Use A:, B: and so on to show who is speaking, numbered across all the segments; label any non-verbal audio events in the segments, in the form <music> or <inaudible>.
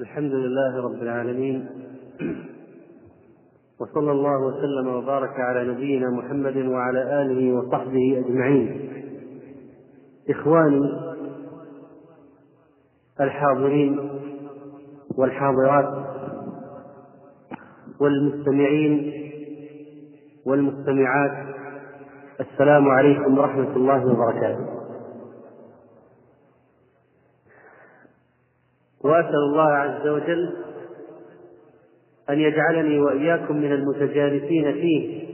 A: الحمد لله رب العالمين. <clears throat> وصلى الله وسلم وبارك على نبينا محمد وعلى آله وصحبه أجمعين. إخواني الحاضرين والحاضرات والمستمعين والمستمعات السلام عليكم ورحمة الله وبركاته. وأسأل الله عز وجل أن يجعلني وإياكم من المتجالسين فيه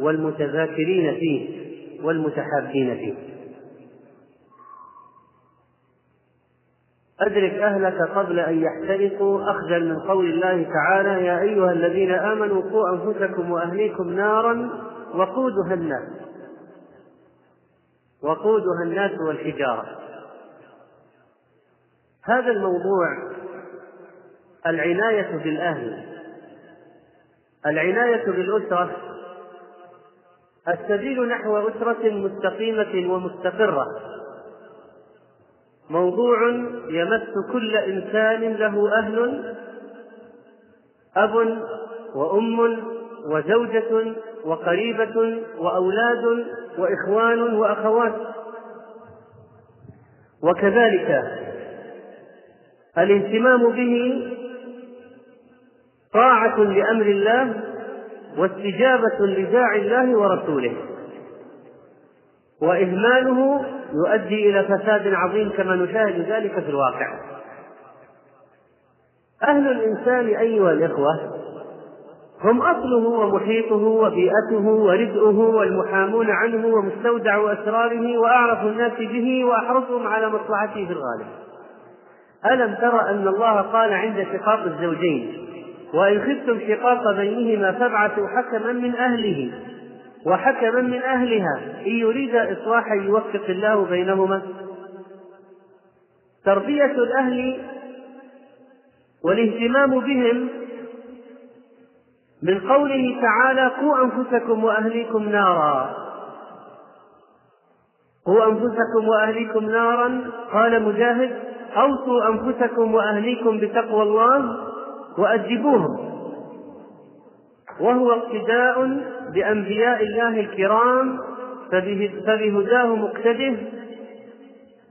A: والمتذاكرين فيه والمتحابين فيه. أدرك أهلك قبل أن يحترقوا أخذا من قول الله تعالى يا أيها الذين آمنوا قوا أنفسكم وأهليكم نارا وقودها الناس. وقودها الناس والحجارة. هذا الموضوع العناية بالأهل العناية بالأسرة السبيل نحو أسرة مستقيمة ومستقرة. موضوع يمس كل إنسان له أهل أب وأم وزوجة وقريبة وأولاد وإخوان وأخوات. وكذلك الاهتمام به طاعة لأمر الله واستجابة لداعي الله ورسوله. وإهماله يؤدي إلى فساد عظيم كما نشاهد ذلك في الواقع. أهل الإنسان أيها الإخوة هم أصله ومحيطه وبيئته ورزقه والمحامون عنه ومستودع أسراره وأعرف الناس به وأحرصهم على مصلحته في الغالب. ألم تر أن الله قال عند شقاق الزوجين وإن خفتم شقاق بينهما فابعثوا حكما من أهله وحكما من أهلها إن يريد إصلاحا يوفق الله بينهما. تربية الأهل والاهتمام بهم من قوله تعالى قوا أنفسكم وأهليكم نارا قوا أنفسكم وأهليكم نارا قال مجاهد. أوصوا أنفسكم وأهليكم بتقوى الله وأدبوهم وهو اقتداء بأنبياء الله الكرام فبهداه مقتده.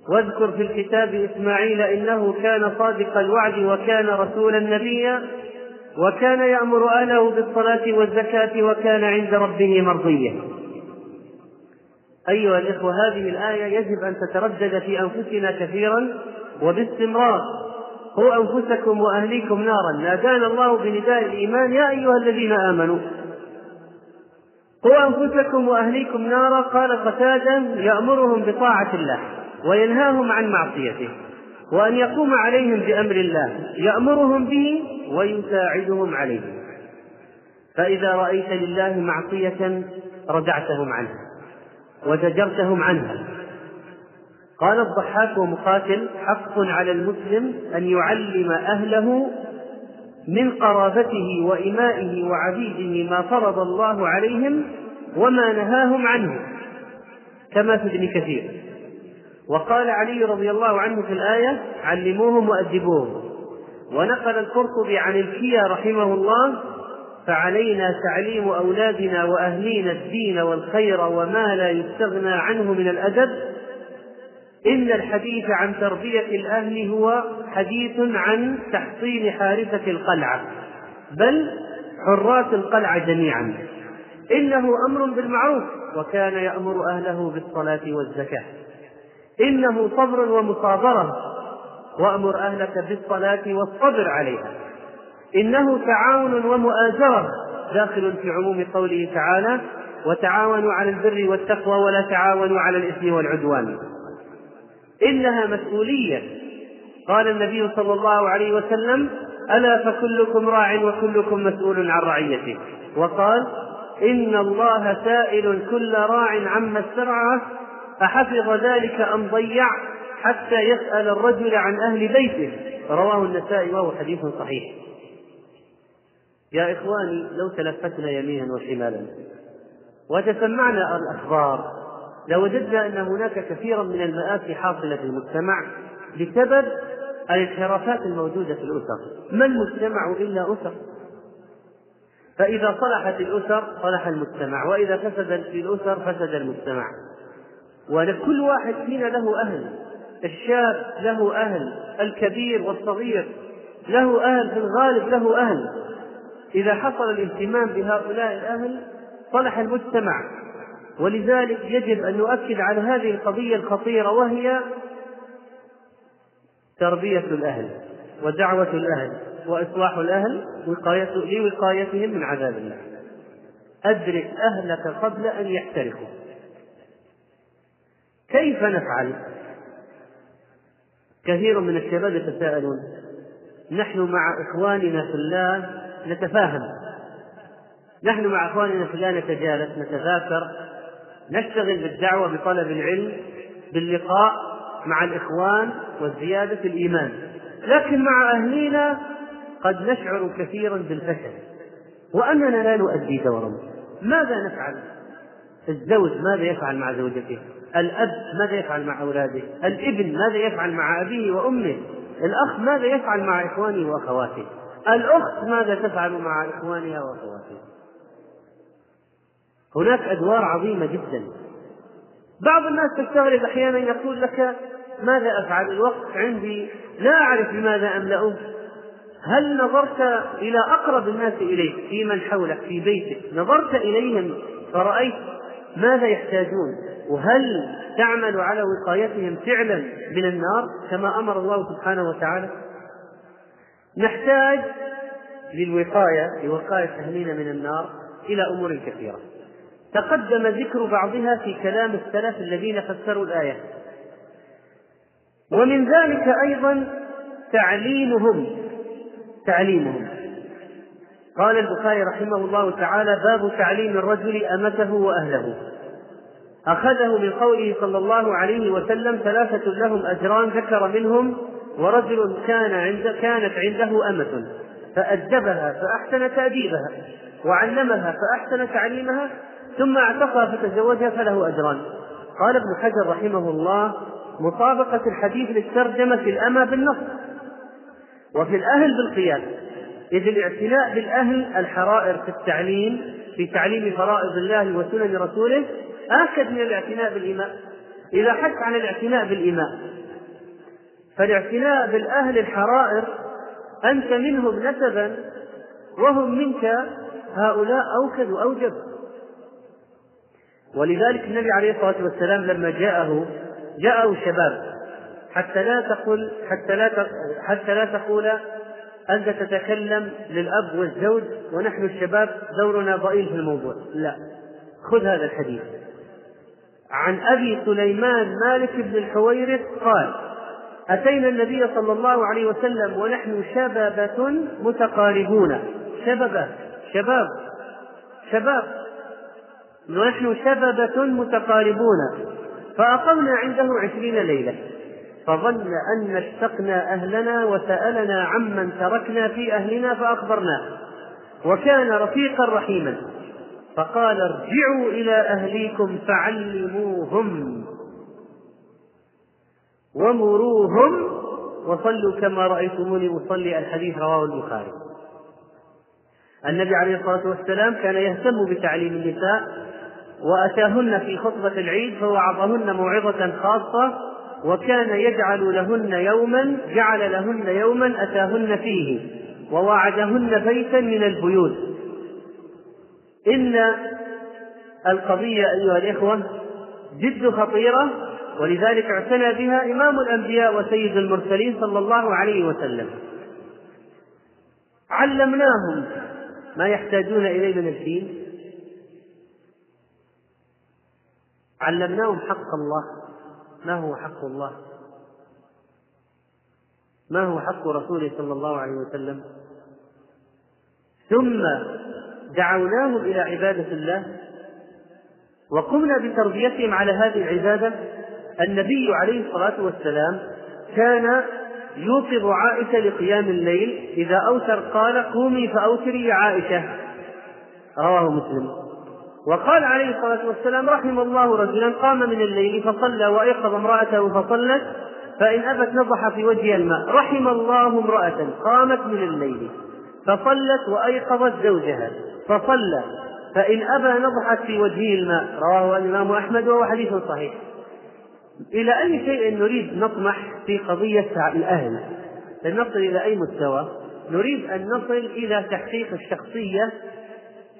A: واذكر في الكتاب إسماعيل إنه كان صادق الوعد وكان رسولا نبيا وكان يأمر أهله بالصلاة والزكاة وكان عند ربه مرضيا. أيها الإخوة هذه الآية يجب أن تتردد في أنفسنا كثيرا وباستمرار. قوا أنفسكم وأهليكم نارا. نادانا الله بنداء الإيمان. يا أيها الذين آمنوا. قوا أنفسكم وأهليكم نارا. قال قتادة يأمرهم بطاعة الله وينهاهم عن معصيته وأن يقوم عليهم بأمر الله. يأمرهم به ويساعدهم عليه. فإذا رأيت لله معصية ردعتهم عنها وزجرتهم عنها. قال الضحاك ومقاتل حق على المسلم أن يعلم أهله من قرابته وإمائه وعبيده ما فرض الله عليهم وما نهاهم عنه كما في ابن كثير. وقال علي رضي الله عنه في الآية علموهم وأدبوهم ونقل القرطبي عن الكيا رحمه الله فعلينا تعليم أولادنا وأهلينا الدين والخير وما لا يستغنى عنه من الأدب إن الحديث عن تربية الأهل هو حديث عن تحصين حارسة القلعة بل حراس القلعة جميعا. إنه أمر بالمعروف وكان يأمر أهله بالصلاة والزكاة. إنه صبر ومصابرة وأمر أهلك بالصلاة والصبر عليها. إنه تعاون ومؤازرة داخل في عموم قوله تعالى وتعاونوا على البر والتقوى ولا تعاونوا على الإثم والعدوان إنها مسؤولية. قال النبي صلى الله عليه وسلم ألا فكلكم راع وكلكم مسؤول عن رعيته. وقال إن الله سائل كل راع عما استرعى أحفظ ذلك أم ضيع حتى يسأل الرجل عن أهل بيته. رواه النسائي وهو حديث صحيح. يا إخواني لو تلفتنا يمينا وشمالا وتسمعنا الأخبار لوجدنا أن هناك كثيرا من المآسي حاصلة في المجتمع بسبب الانحرافات الموجودة في الأسر. ما المجتمع إلا أسر؟ فإذا صلحت الأسر صلح المجتمع. وإذا فسدت الأسر فسد المجتمع. ولكل واحد فينا له أهل. الشاب له أهل. الكبير والصغير له أهل. في الغالب له أهل. إذا حصل الاهتمام بهؤلاء الأهل صلح المجتمع. ولذلك يجب أن نؤكد على هذه القضية الخطيرة وهي تربية الأهل ودعوة الأهل وإصلاح الأهل لوقايتهم من عذاب الله. أدرك أهلك قبل أن يحترقوا. كيف نفعل؟ كثير من الشباب يتساءلون نحن مع إخواننا في الله نتفاهم. نحن مع إخواننا في الله نتجالس نتذاكر نشتغل بالدعوة بطلب العلم باللقاء مع الإخوان وزيادة الإيمان لكن مع أهلينا قد نشعر كثيرا بالفشل وأننا لا نؤدي دورا ماذا نفعل؟ الزوج ماذا يفعل مع زوجته؟ الأب ماذا يفعل مع أولاده؟ الابن ماذا يفعل مع أبيه وأمه؟ الأخ ماذا يفعل مع إخوانه وأخواته؟ الأخت ماذا تفعل مع إخوانها وأخواتها؟ هناك أدوار عظيمة جدا. بعض الناس تستغرب أحيانا يقول لك ماذا أفعل؟ الوقت عندي لا أعرف بماذا أملأه. هل نظرت إلى أقرب الناس إليك؟ في من حولك في بيتك. نظرت إليهم فرأيت ماذا يحتاجون. وهل تعمل على وقايتهم فعلا من النار كما أمر الله سبحانه وتعالى؟ نحتاج للوقاية لوقاية أهلنا من النار إلى أمور كثيرة. تقدم ذكر بعضها في كلام السلف الذين فسروا الآية. ومن ذلك أيضا تعليمهم تعليمهم. قال البخاري رحمه الله تعالى باب تعليم الرجل أمته وأهله. أخذه من قوله صلى الله عليه وسلم ثلاثة لهم أجران ذكر منهم ورجل كان عند كانت عنده أمة. فأدبها فأحسن تأديبها وعلمها فأحسن تعليمها ثم اعتقها فتزوجها فله أجران. قال ابن حجر رحمه الله مطابقة الحديث للترجمة في الأمة بالنص. وفي الأهل بالقياس إذ الاعتناء بالأهل الحرائر في التعليم في تعليم فرائض الله وسنن رسوله آكد من الاعتناء بالإماء إذا حث عن الاعتناء بالإماء فالاعتناء بالأهل الحرائر أنت منهم نسبا وهم منك هؤلاء أوكد وأوجب. ولذلك النبي عليه الصلاة والسلام لما جاءه جاءه شباب حتى لا تقول حتى لا حتى لا تقول أنت تتكلم للأب والزوج ونحن الشباب دورنا ضئيل في الموضوع. لا. خذ هذا الحديث. عن أبي سليمان مالك بن الحويرث قال أتينا النبي صلى الله عليه وسلم ونحن شبابة متقاربون. شببة شباب شباب. ونحن شببة متقاربون فأقمنا عنده عشرين ليلة فظن أن اشتقنا أهلنا وسألنا عمن تركنا في أهلنا فأخبرناه وكان رفيقا رحيما فقال ارجعوا إلى أهليكم فعلموهم ومروهم وصلوا كما رأيتموني أصلي الحديث رواه البخاري. النبي عليه الصلاة والسلام كان يهتم بتعليم النساء وأتاهن في خطبة العيد فوعظهن موعظة خاصة وكان يجعل لهن يوما جعل لهن يوما أتاهن فيه ووعدهن بيتا من البيوت. إن القضية أيها الإخوة جد خطيرة ولذلك اعتنى بها إمام الأنبياء وسيد المرسلين صلى الله عليه وسلم. علمناهم ما يحتاجون إليه من الدين. علمناهم حق الله. ما هو حق الله؟ ما هو حق رسوله صلى الله عليه وسلم؟ ثم دعوناهم إلى عبادة الله وقمنا بتربيتهم على هذه العبادة. النبي عليه الصلاة والسلام كان يوقظ عائشة لقيام الليل. إذا أوتر قال قومي فأوتري يا عائشة. رواه مسلم. وقال عليه الصلاة والسلام رحم الله رجلا قام من الليل فصلى وأيقظ امرأته فصلت فإن أبت نضح في وجهها الماء. رحم الله امرأة قامت من الليل فصلت وأيقظت زوجها. فصلى فإن أبى نضحت في وجهه الماء. رواه الإمام أحمد وهو حديث صحيح. إلى أي شيء نريد نطمح في قضية الأهل. لنصل إلى أي مستوى؟ نريد أن نصل إلى تحقيق الشخصية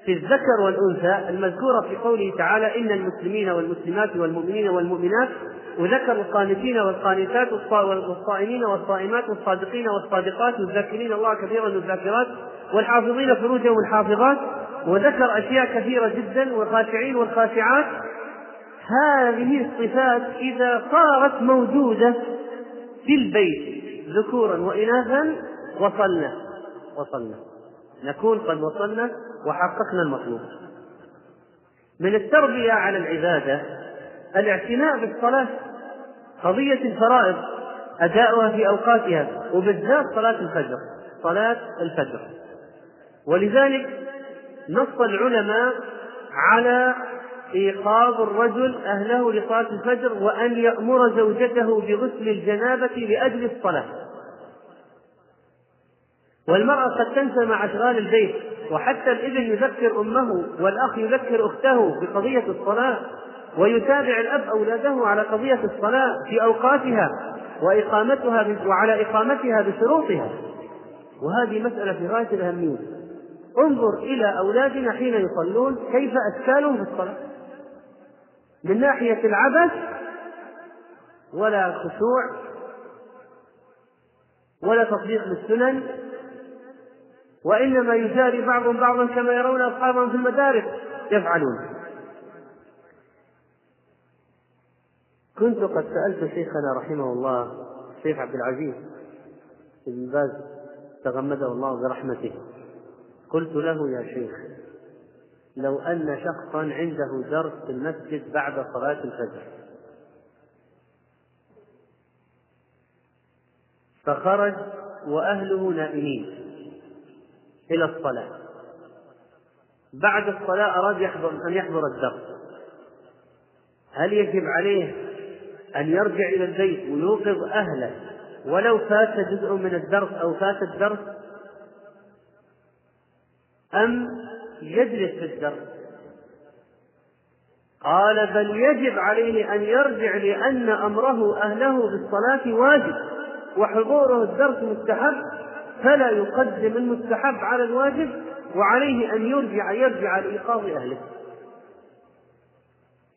A: في الذكر والأنثى المذكورة في قوله تعالى إن المسلمين والمسلمات والمؤمنين والمؤمنات وذكر القانتين والقانتات والصائمين والصائمات والصادقين والصادقات والذاكرين الله كثيرا والذاكرات والحافظين فروجهم الحافظات وذكر أشياء كثيرة جدا والخاشعين والخاشعات. هذه الصفات إذا صارت موجودة في البيت ذكورا وإناثا وصلنا وصلنا. نكون قد وصلنا وحققنا المطلوب. من التربية على العبادة الاعتناء بالصلاة قضية الفرائض أداؤها في أوقاتها وبالذات صلاة الفجر صلاة الفجر. ولذلك نص العلماء على إيقاظ الرجل أهله لصلاة الفجر وأن يأمر زوجته بغسل الجنابة لأجل الصلاة. والمرأة قد تنسى مع أشغال البيت وحتى الابن يذكر أمه والأخ يذكر أخته بقضية الصلاة ويتابع الأب أولاده على قضية الصلاة في أوقاتها وإقامتها وعلى إقامتها بشروطها. وهذه مسألة في غاية الأهمية. انظر إلى أولادنا حين يصلون كيف أشكالهم في الصلاة. من ناحية العبث ولا خشوع ولا تطبيق للسنن وإنما يجاري بعضهم بعضا كما يرون أصحابهم في المدارس يفعلون. كنت قد سألت شيخنا رحمه الله الشيخ عبد العزيز بن باز تغمده الله برحمته. قلت له يا شيخ لو أن شخصا عنده درس في المسجد بعد صلاة الفجر. فخرج وأهله نائمين. إلى الصلاة. بعد الصلاة أراد يحضر أن يحضر الدرس. هل يجب عليه أن يرجع إلى البيت ويوقظ أهله ولو فات جزء من الدرس أو فات الدرس؟ أم يجلس في الدرس؟ قال بل يجب عليه أن يرجع لأن أمره أهله بالصلاة واجب وحضوره الدرس مستحب. فلا يقدم المستحب على الواجب وعليه أن يرجع يرجع لإيقاظ أهله.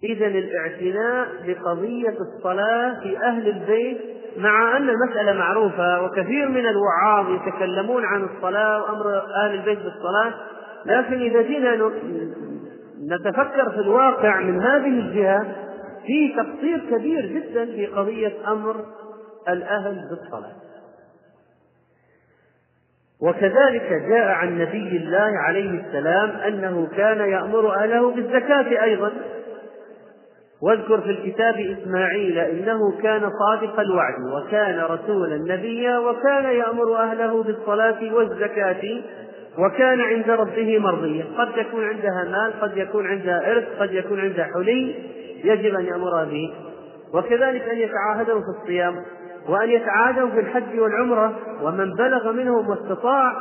A: إذا الاعتناء بقضية الصلاة في أهل البيت مع أن المسألة معروفة وكثير من الوعاظ يتكلمون عن الصلاة وأمر أهل البيت بالصلاة لكن إذا جينا نتفكر في الواقع من هذه الجهة في تقصير كبير جدا في قضية أمر الأهل بالصلاة. وكذلك جاء عن نبي الله عليه السلام أنه كان يأمر أهله بالزكاة أيضا. واذكر في الكتاب إسماعيل إنه كان صادق الوعد وكان رسولا نبيا وكان يأمر أهله بالصلاة والزكاة وكان عند ربه مرضيا. قد يكون عندها مال قد يكون عندها إرث قد يكون عندها حلي يجب أن يأمرها به وكذلك أن يتعاهدوا في الصيام. وأن يتعاهدوا في الحج والعمرة ومن بلغ منهم واستطاع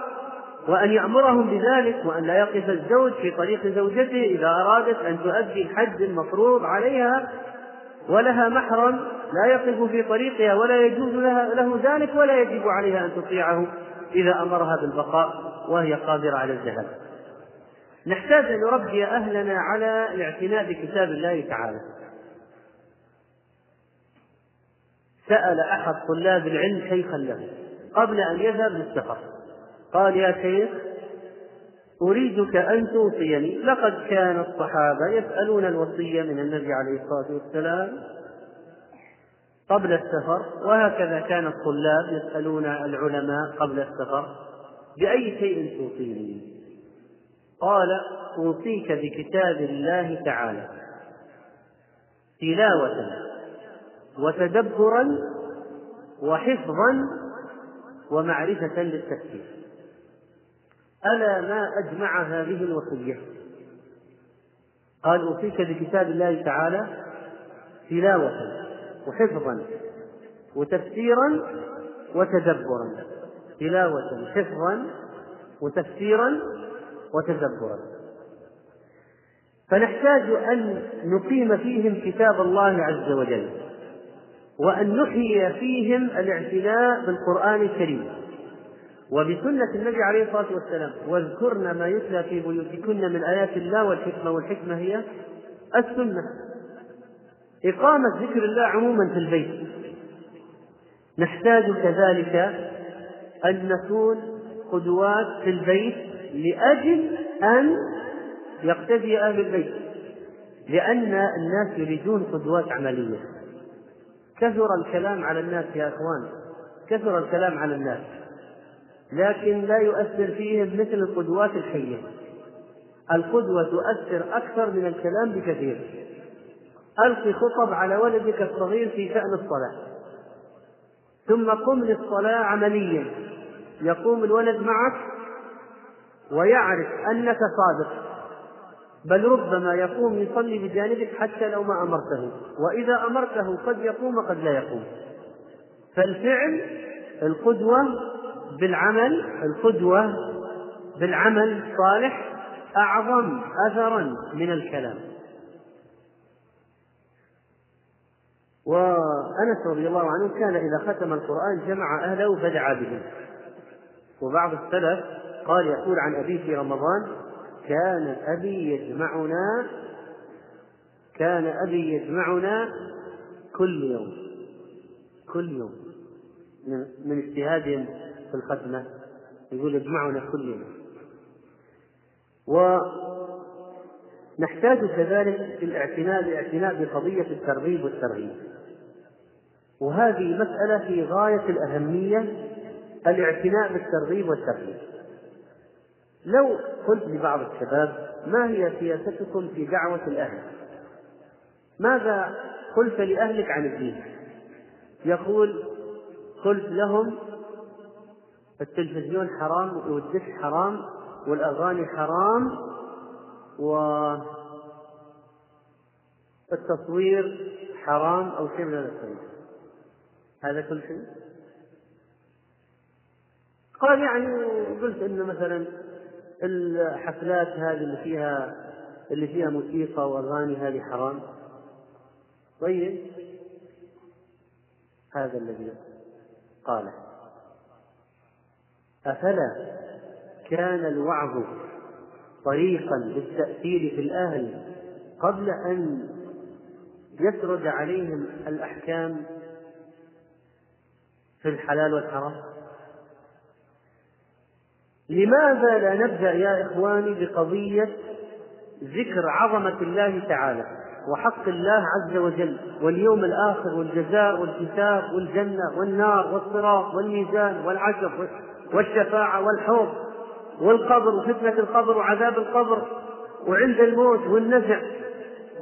A: وأن يأمرهم بذلك وأن لا يقف الزوج في طريق زوجته إذا أرادت أن تؤدي الحج المفروض عليها ولها محرم لا يقف في طريقها ولا يجوز لها له ذلك ولا يجب عليها أن تطيعه إذا أمرها بالبقاء وهي قادرة على الذهاب. نحتاج أن نربي أهلنا على الاعتناء بكتاب الله تعالى. سأل أحد طلاب العلم شيخا له قبل أن يذهب للسفر. قال يا شيخ أريدك أن توصيني. لقد كان الصحابة يسألون الوصية من النبي عليه الصلاة والسلام قبل السفر وهكذا كان الطلاب يسألون العلماء قبل السفر بأي شيء توصيني. قال أوصيك بكتاب الله تعالى تلاوة وتدبرا وحفظا ومعرفة للتفسير ألا ما أجمع هذه الوصية؟ قال أوصيك بكتاب الله تعالى تلاوة وحفظا وتفسيرا وتدبرا. تلاوة حفظا وتفسيرا وتدبرا. فنحتاج أن نقيم فيهم كتاب الله عز وجل. وأن نحيي فيهم الاعتناء بالقرآن الكريم. وبسنة النبي عليه الصلاة والسلام واذكرن ما يتلى في بيوتكن من آيات الله والحكمة والحكمة هي السنة. إقامة ذكر الله عموما في البيت. نحتاج كذلك أن نكون قدوات في البيت لأجل أن يقتدي أهل البيت لأن الناس يريدون قدوات عملية. كثر الكلام على الناس يا إخوان. كثر الكلام على الناس. لكن لا يؤثر فيهم مثل القدوات الحية. القدوة تؤثر أكثر من الكلام بكثير. ألقي خطب على ولدك الصغير في شأن الصلاة. ثم قم للصلاة عمليا. يقوم الولد معك ويعرف أنك صادق. بل ربما يقوم يصلي بجانبك حتى لو ما أمرته. وإذا أمرته قد يقوم وقد لا يقوم. فالفعل القدوة بالعمل القدوة بالعمل الصالح أعظم أثرا من الكلام. وأنس رضي الله عنه كان إذا ختم القرآن جمع أهله فدعا بهم. وبعض السلف قال يقول عن أبيه في رمضان كان أبي يجمعنا كان أبي يجمعنا كل يوم كل يوم. من اجتهادهم في الختمة يقول يجمعنا كل يوم. ونحتاج كذلك في الاعتناء الاعتناء بقضية الترغيب والترهيب وهذه مسألة في غاية الأهمية الاعتناء بالترغيب والترهيب لو قلت لبعض الشباب ما هي سياستكم في دعوة الأهل؟ ماذا قلت لأهلك عن الدين؟ يقول قلت لهم التلفزيون حرام والدش حرام والأغاني حرام والتصوير حرام أو شيء من هذا القبيل هذا كل شيء؟ قال يعني قلت إنه مثلا الحفلات هذه اللي فيها اللي فيها موسيقى وأغاني هذه حرام؟ طيب. هذا الذي قاله. أفلا كان الوعظ طريقا للتأثير في الأهل قبل أن يسرد عليهم الأحكام في الحلال والحرام؟ لماذا لا نبدأ يا إخواني بقضية ذكر عظمة الله تعالى وحق الله عز وجل واليوم الآخر والجزاء والكتاب والجنة والنار والصراط والميزان والعشر والشفاعة والحوض والقبر وفتنة القبر وعذاب القبر وعند الموت والنزع.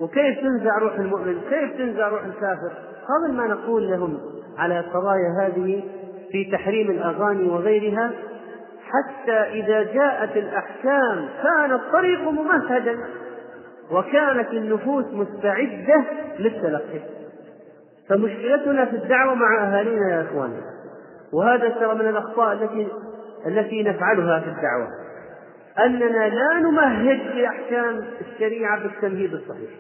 A: وكيف تنزع روح المؤمن؟ كيف تنزع روح الكافر؟ قبل ما نقول لهم على القضايا هذه في تحريم الأغاني وغيرها حتى إذا جاءت الأحكام كان الطريق ممهدا وكانت النفوس مستعدة للتلقي. فمشكلتنا في الدعوة مع أهالينا يا إخواني وهذا ترى من الأخطاء التي التي نفعلها في الدعوة أننا لا نمهد لأحكام الشريعة بالتمهيد الصحيح.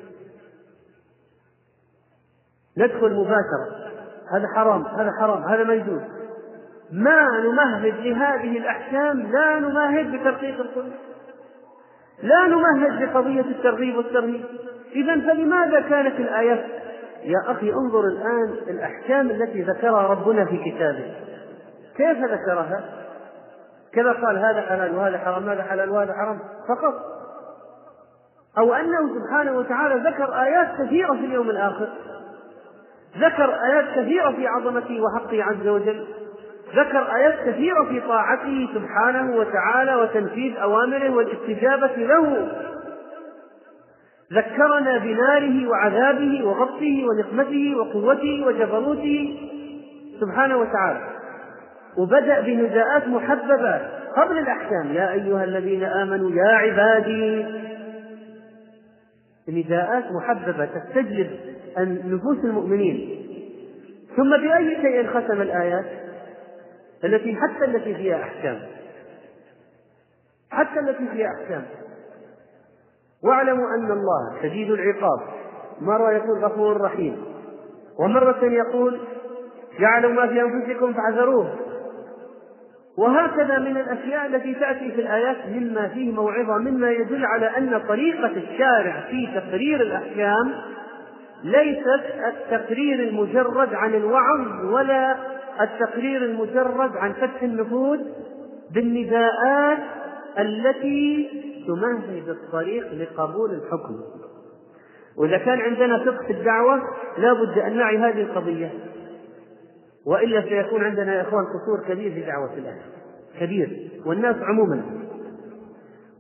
A: ندخل مباشرة. هذا حرام هذا حرام هذا ما يجوز. ما نمهد لهذه الأحكام لا نمهد بترقيق القلوب لا نمهد لقضية الترغيب والترهيب. إذا فلماذا كانت الآيات؟ يا أخي انظر الآن الأحكام التي ذكرها ربنا في كتابه. كيف ذكرها؟ كذا قال هذا حلال وهذا حرام هذا حلال وهذا حرام. فقط. أو أنه سبحانه وتعالى ذكر آيات كثيرة في اليوم الآخر. ذكر آيات كثيرة في عظمته وحقه عز وجل. ذكر آيات كثيرة في طاعته سبحانه وتعالى وتنفيذ أوامره والاستجابة له. ذكرنا بناره وعذابه وغطه ونقمته وقوته وجبروته سبحانه وتعالى. وبدأ بنداءات محببة قبل الأحكام. يا أيها الذين آمنوا يا عبادي. نداءات محببة تستجلب نفوس المؤمنين. ثم بأي شيء ختم الآيات؟ التي حتى التي فيها أحكام. حتى التي فيها أحكام. واعلموا أن الله شديد العقاب. مرة يقول غفور رحيم. ومرة يقول يعلم ما في أنفسكم فاحذروه. وهكذا من الأشياء التي تأتي في الآيات مما فيه موعظة مما يدل على أن طريقة الشارع في تقرير الأحكام ليست التقرير المجرد عن الوعظ ولا التقرير المجرد عن فتح النفوذ بالنداءات التي تمهد الطريق لقبول الحكم. وإذا كان عندنا فقه في الدعوة لا بد أن نعي هذه القضية. وإلا سيكون عندنا يا إخوان قصور كبير في دعوة الله. كبير. والناس عموما.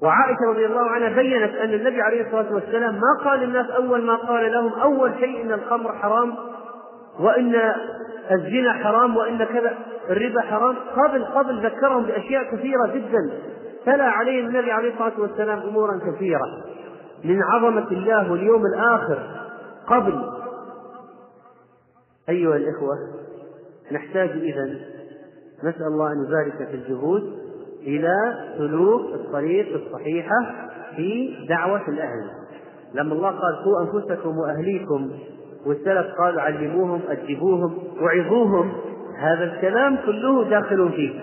A: وعائشة رضي الله عنها بينت أن النبي عليه الصلاة والسلام ما قال للناس أول ما قال لهم أول شيء إن الخمر حرام وإن الزنا حرام وإن كذا الربا حرام. قبل قبل ذكرهم بأشياء كثيرة جدا. تلا عليهم النبي عليه الصلاة والسلام أمورا كثيرة. من عظمة الله واليوم الآخر. قبل. أيها الإخوة نحتاج إذا نسأل الله أن يبارك في الجهود إلى سلوك الطريق الصحيحة في دعوة الأهل. لما الله قال قوا أنفسكم وأهليكم والسلف قال علموهم أدبوهم وعظوهم. هذا الكلام كله داخل فيه.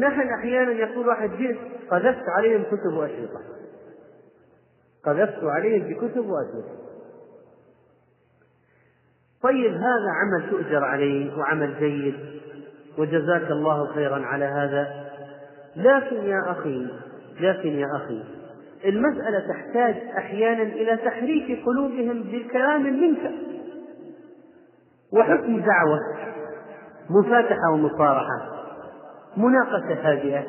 A: نحن أحيانا يقول واحد جئت قذفت عليهم كتب وأشرطة. قذفت عليهم بكتب وأشرطة. طيب هذا عمل تؤجر عليه وعمل جيد وجزاك الله خيرا على هذا. لكن يا أخي لكن يا أخي المسألة تحتاج أحيانا إلى تحريك قلوبهم بكلام منك وحكم دعوة مفاتحة ومصارحة مناقشة هادئة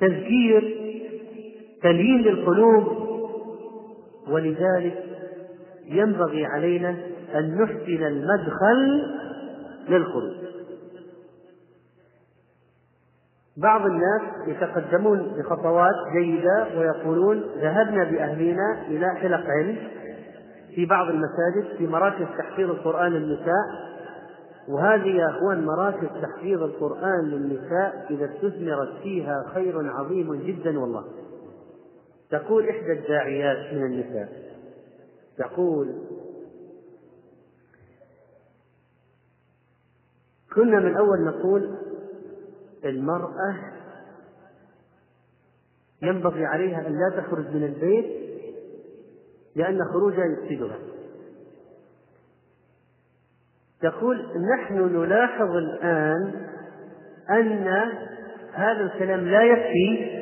A: تذكير تليين للقلوب ولذلك ينبغي علينا أن نحسن المدخل للخروج بعض الناس يتقدمون بخطوات جيدة ويقولون ذهبنا بأهلنا إلى حلق علم في بعض المساجد في مراكز تحفيظ القرآن للنساء وهذه يا أخوان مراكز تحفيظ القرآن للنساء إذا استثمرت فيها خير عظيم جدا والله. تقول إحدى الداعيات من النساء تقول كنا من أول نقول المرأة ينبغي عليها أن لا تخرج من البيت لأن خروجها يفسدها. تقول نحن نلاحظ الآن أن هذا الكلام لا يكفي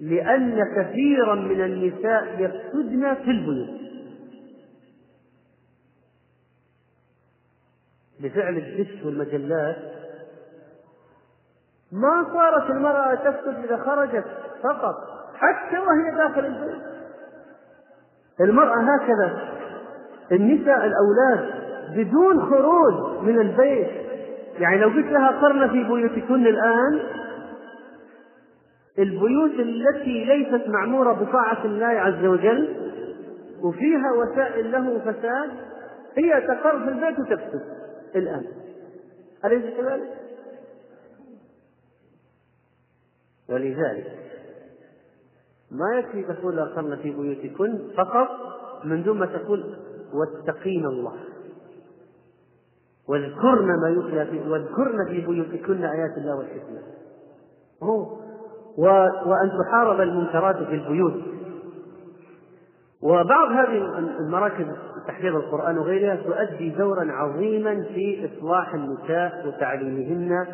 A: لأن كثيرا من النساء يفسدن في البيوت. بفعل الدش والمجلات ما صارت المرأة تفسد إذا خرجت فقط حتى وهي داخل البيت. المرأة هكذا. النساء الأولاد بدون خروج من البيت. يعني لو قلت لها قرن في بيوتكن الآن البيوت التي ليست معمورة بطاعة الله عز وجل وفيها وسائل له فساد هي تقر في البيت وتفسد الآن. أليس كذلك؟ ولذلك ما يكفي تقول أقرن في بيوتكن فقط من دون ما تقول واتقين الله. واذكرن ما يتلى في واذكرن في بيوتكن آيات الله والحكمة. هو وأن تحارب المنكرات في البيوت. وبعض هذه المراكز تحفيظ القرآن وغيرها تؤدي دورا عظيما في إصلاح النساء وتعليمهن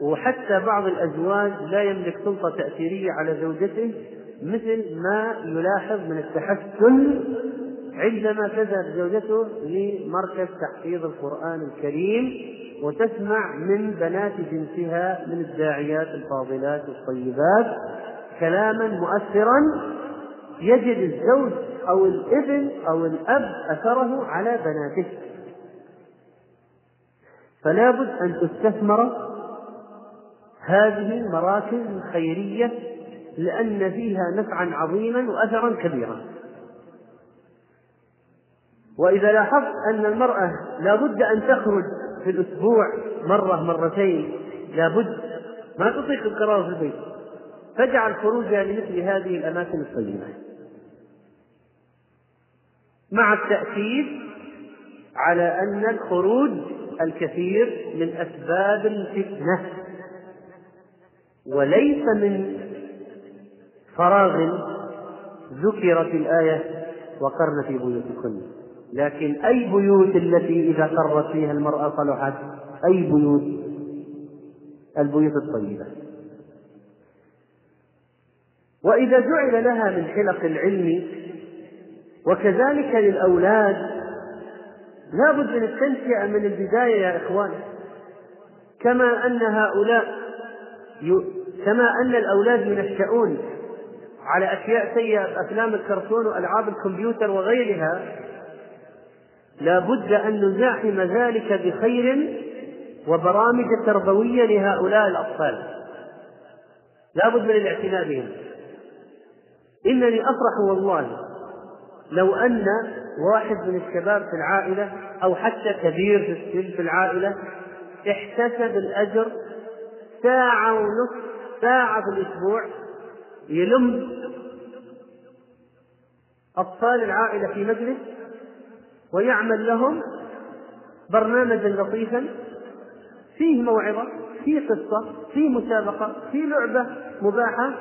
A: وحتى بعض الأزواج لا يملك سلطة تأثيرية على زوجته مثل ما يلاحظ من التحسن عندما تذهب زوجته لمركز تحفيظ القرآن الكريم وتسمع من بنات جنسها من الداعيات الفاضلات الطيبات كلاما مؤثرا يجد الزوج أو الابن أو الأب أثره على بناته. فلا بد أن تستثمر هذه المراكز الخيرية لأن فيها نفعا عظيما وأثرا كبيرا. وإذا لاحظت أن المرأة لا بد أن تخرج في الأسبوع مرة مرتين لا بد ما تطيق القرار في البيت. فاجعل خروجها لمثل هذه الأماكن الطيبة. مع التأكيد على أن الخروج الكثير من أسباب الفتنة. وليس من فراغ ذكر في الآية وقرن في بيوتكن. لكن أي بيوت التي إذا قرت فيها المرأة صلحت؟ أي بيوت؟ البيوت الطيبة. وإذا جعل لها من حلق العلم وكذلك للأولاد لا بد من التنشئة من البداية يا إخوان. كما أن هؤلاء كما أن الأولاد ينشأون على أشياء سيئة أفلام الكرتون وألعاب الكمبيوتر وغيرها لا بد أن نزاحم ذلك بخير وبرامج تربوية لهؤلاء الأطفال. لا بد من الاعتناء بهم. إنني أفرح والله لو أن واحد من الشباب في العائلة أو حتى كبير في السن في العائلة احتسب الأجر ساعة ونصف ساعة في الأسبوع يلم أطفال العائلة في مجلس ويعمل لهم برنامجا لطيفا فيه موعظة فيه قصة فيه مسابقة فيه لعبة مباحة.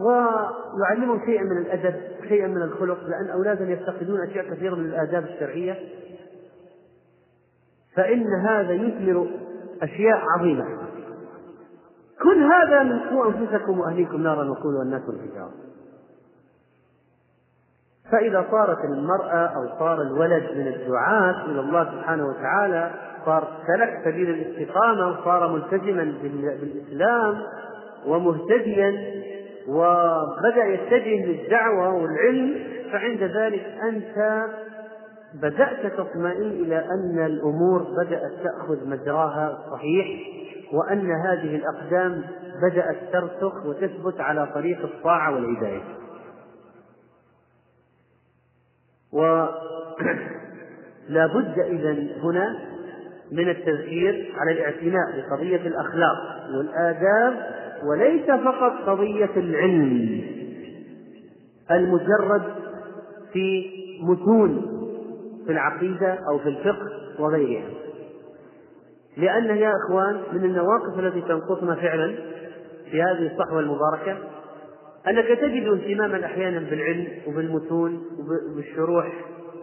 A: ويعلمهم شيئا من الأدب شيئا من الخلق لأن أولادهم يفتقدون أشياء كثيرة من الآداب الشرعية. فإن هذا يثمر أشياء عظيمة. كل هذا من قوا أنفسكم وأهليكم نارا وقودها الناس والحجارة. فإذا صارت المرأة أو صار الولد من الدعاة إلى الله سبحانه وتعالى صار سلك سبيل الاستقامة وصار ملتزما بالإسلام ومهتديا وبدأ يتجه للدعوة والعلم فعند ذلك أنت بدأت تطمئن إلى أن الأمور بدأت تأخذ مجراها الصحيح وأن هذه الأقدام بدأت ترسخ وتثبت على طريق الطاعة والهداية. ولا <clears throat> بد إذا هنا من التذكير على الاعتناء بقضية الأخلاق والآداب وليس فقط قضية العلم المجرد في متون في العقيدة أو في الفقه وغيرها. لأن يا إخوان من النواقص التي تنقصنا فعلا في هذه الصحوة المباركة أنك تجد اهتماما أحيانا بالعلم وبالمتون وبالشروح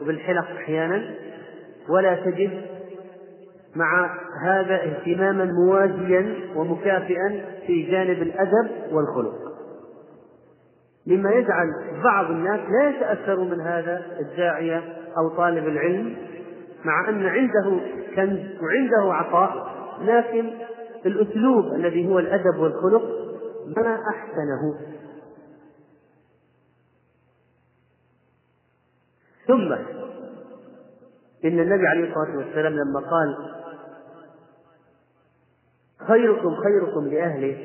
A: وبالحلق أحيانا ولا تجد مع هذا اهتماما موازيا ومكافئا في جانب الأدب والخلق. مما يجعل بعض الناس لا يتأثر من هذا الداعية أو طالب العلم مع أن عنده كنز وعنده عطاء لكن الأسلوب الذي هو الأدب والخلق ما أحسنه. ثم إن النبي عليه الصلاة والسلام لما قال خيركم خيركم لأهله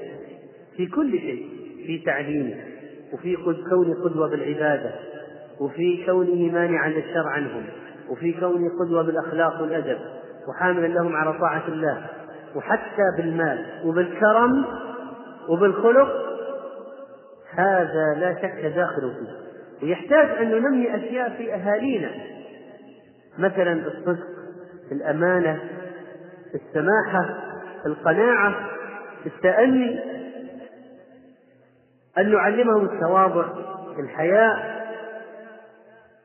A: في كل شيء في تعليمه وفي كونه قدوة بالعبادة وفي كونه مانعا للشر عنهم وفي كونه قدوة بالأخلاق والأدب وحاملا لهم على طاعة الله وحتى بالمال وبالكرم وبالخلق هذا لا شك داخل فيه. ويحتاج أن ننمي أشياء في أهالينا. مثلا الصدق الأمانة السماحة القناعة التأني أن نعلمهم التواضع الحياء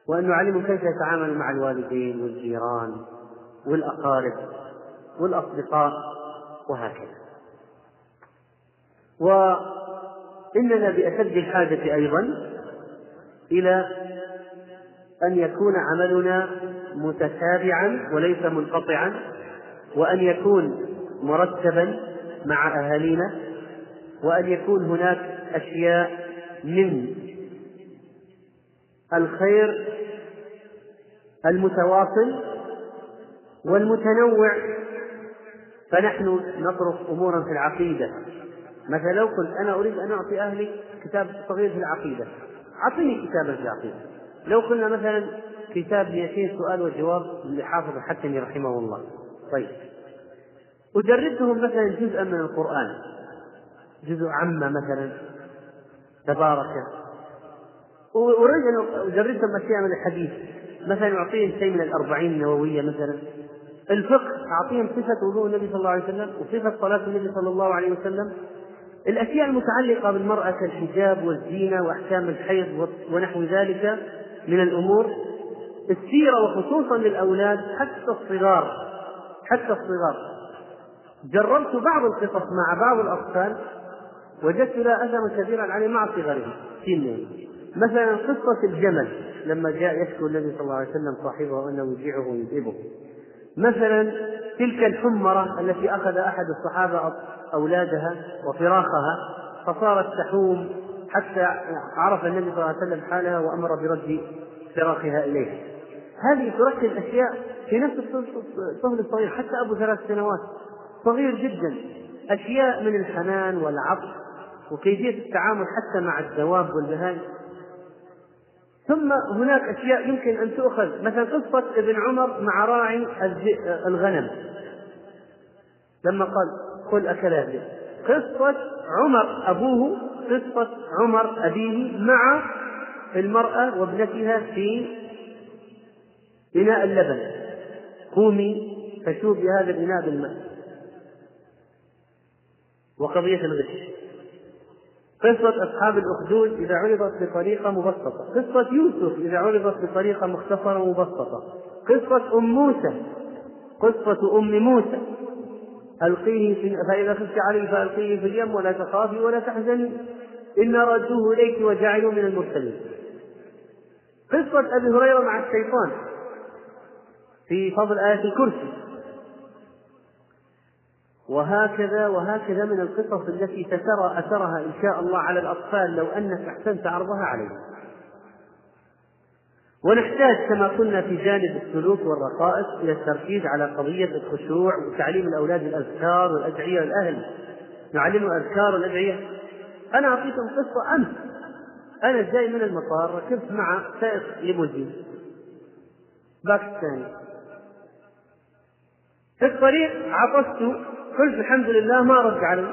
A: وأن نعلمهم كيف يتعاملوا مع الوالدين والجيران والأقارب والأصدقاء وهكذا. وإننا بأشد الحاجة أيضا إلى أن يكون عملنا متتابعا وليس منقطعا وأن يكون مرتبا مع أهالينا وأن يكون هناك أشياء من الخير المتواصل والمتنوع. فنحن نطرق أمورا في العقيدة. مثلا لو قلت أنا أريد أن أعطي أهلي كتاب صغير في العقيدة. أعطيني كتابا في العقيدة. لو قلنا مثلا كتاب 200 سؤال وجواب لحافظ الحكمي رحمه الله. طيب. أدرسهم مثلا جزءا من القرآن. جزء عامة مثلا. تبارك. وأريد أن أدرسهم أشياء من الحديث. مثلا أعطيهم شيء من الأربعين النووية مثلا. الفقه أعطيهم صفة وضوء النبي صلى الله عليه وسلم وصفة صلاة النبي صلى الله عليه وسلم. الأشياء المتعلقة بالمرأة كالحجاب والزينة وأحكام الحيض ونحو ذلك من الأمور. السيرة وخصوصا للأولاد حتى الصغار حتى الصغار. جربت بعض القصص مع بعض الأطفال وجدت لها أثرا كبيرا عليه مع صغرهم سنين مثلا قصة الجمل لما جاء يشكو النبي صلى الله عليه وسلم صاحبه أنه يجيعه ويذئبه مثلا تلك الحمرة التي أخذ أحد الصحابة أولادها وفراخها فصارت تحوم حتى عرف النبي صلى الله عليه وسلم حالها وأمر برد فراخها إليه. هذه تركز أشياء في نفس الطفل الصغير حتى أبو ثلاث سنوات. صغير جدا. أشياء من الحنان والعطف وكيفية التعامل حتى مع الدواب والبهائم. ثم هناك أشياء يمكن أن تؤخذ. مثلا قصة ابن عمر مع راعي الغنم. لما قال قل أكل الذئب قصة عمر أبوه قصة عمر أبيه مع المرأة وابنتها في إناء اللبن. قومي فشوفي هذا الإناء بالماء. وقضية الغش. قصة أصحاب الأخدود إذا عرضت بطريقة مبسطة. قصة يوسف إذا عرضت بطريقة مختصرة مبسطة قصة أم موسى. قصة أم موسى. ألقيه في فإذا خفت عليه فألقيه في اليم ولا تخافي ولا تحزني. إن ردوه إليك وجعلوا من المرسلين. قصة أبي هريرة مع الشيطان. في فضل آية الكرسي. وهكذا وهكذا من القصص التي سترى أثرها إن شاء الله على الأطفال لو أنك أحسنت عرضها عليهم. ونحتاج كما قلنا في جانب السلوك والرقائق إلى التركيز على قضية الخشوع وتعليم الأولاد الأذكار والأدعية الأهل نعلمهم الأذكار والأدعية. أنا أعطيكم قصة أمس. أنا جاي من المطار ركبت مع سائق ليموزين. باكستاني في الطريق عطست قلت الحمد لله ما رد علي.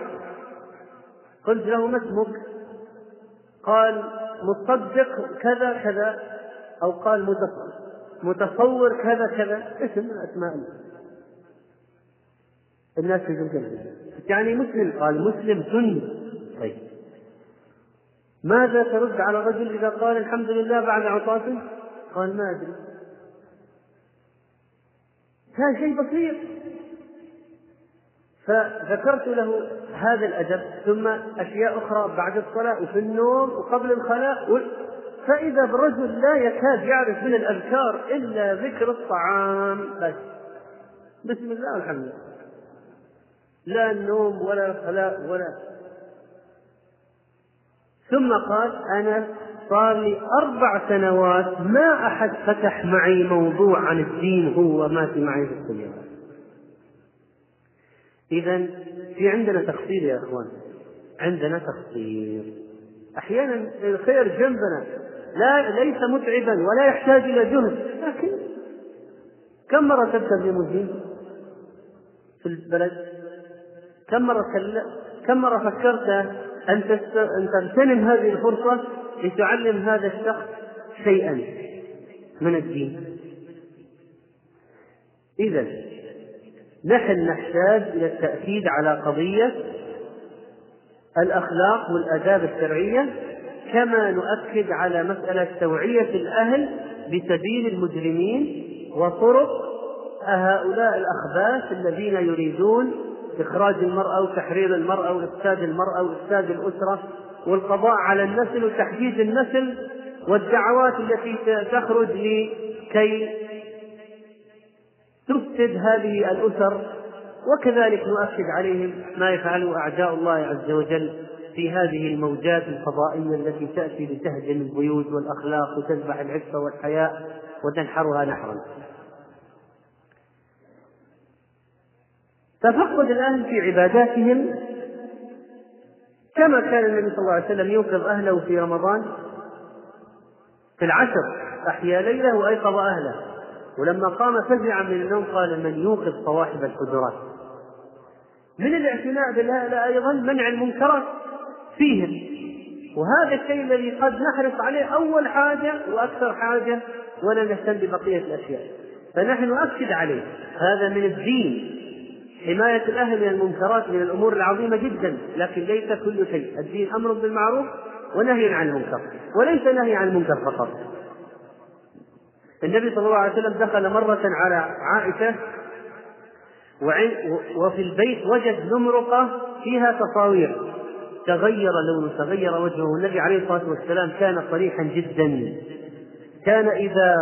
A: قلت له ما اسمك؟ قال مصدق كذا كذا أو قال متصور. كذا كذا. اسم من أسماء الناس في الجنة. يعني مسلم. قال مسلم سني طيب. ماذا ترد على الرجل إذا قال الحمد لله بعد عطاسه قال ما أدري. هذا شيء بسيط. فذكرت له هذا الأدب ثم أشياء أخرى بعد الصلاة وفي النوم وقبل الخلاء فإذا بالرجل لا يكاد يعرف من الأذكار إلا ذكر الطعام. بس. بسم الله والحمد لله. لا النوم ولا الخلاء ولا. ثم قال أنا صار لي أربع سنوات ما أحد فتح معي موضوع عن الدين هو ماشي معي في السيارة إذا في عندنا تقصير يا إخوان. عندنا تقصير أحيانا الخير جنبنا. لا ليس متعبا ولا يحتاج إلى جهد. لكن كم مرة تركب ليموزين في البلد؟ كم مرة كم مرة فكرت أن أن تغتنم هذه الفرصة لتعلم هذا الشخص شيئا من الدين؟ إذا نحن نحتاج إلى التأكيد على قضية الأخلاق والآداب الشرعية كما نؤكد على مسألة توعية الأهل بسبيل المجرمين وطرق هؤلاء الأخباث الذين يريدون إخراج المرأة وتحرير المرأة وإفساد المرأة وإفساد الأسرة والقضاء على النسل وتحديد النسل والدعوات التي تخرج لكي تفسد هذه الأسر وكذلك نؤكد عليهم ما يفعله أعداء الله عز وجل في هذه الموجات الفضائية التي تأتي لتهدم البيوت والأخلاق وتذبح العفة والحياء وتنحرها نحرا. تفقد الأهل في عباداتهم كما كان النبي صلى الله عليه وسلم يوقظ أهله في رمضان. في العشر أحيا ليلة وأيقظ أهله. ولما قام فزعا من النوم قال من يوقظ صواحب الحجرات؟ من الاعتناء بالهؤلاء أيضا منع المنكرات فيهم. وهذا الشيء الذي قد نحرص عليه أول حاجة وأكثر حاجة ولا نهتم ببقية الأشياء. فنحن نؤكد عليه. هذا من الدين. حماية الأهل من المنكرات من الأمور العظيمة جدا لكن ليس كل شيء. الدين أمر بالمعروف ونهي عن المنكر. وليس نهي عن المنكر فقط. النبي صلى الله عليه وسلم دخل مرة على عائشة وفي البيت وجد نمرقة فيها تصاوير. تغير لونه تغير وجهه. النبي عليه الصلاة والسلام كان صريحا جدا. كان إذا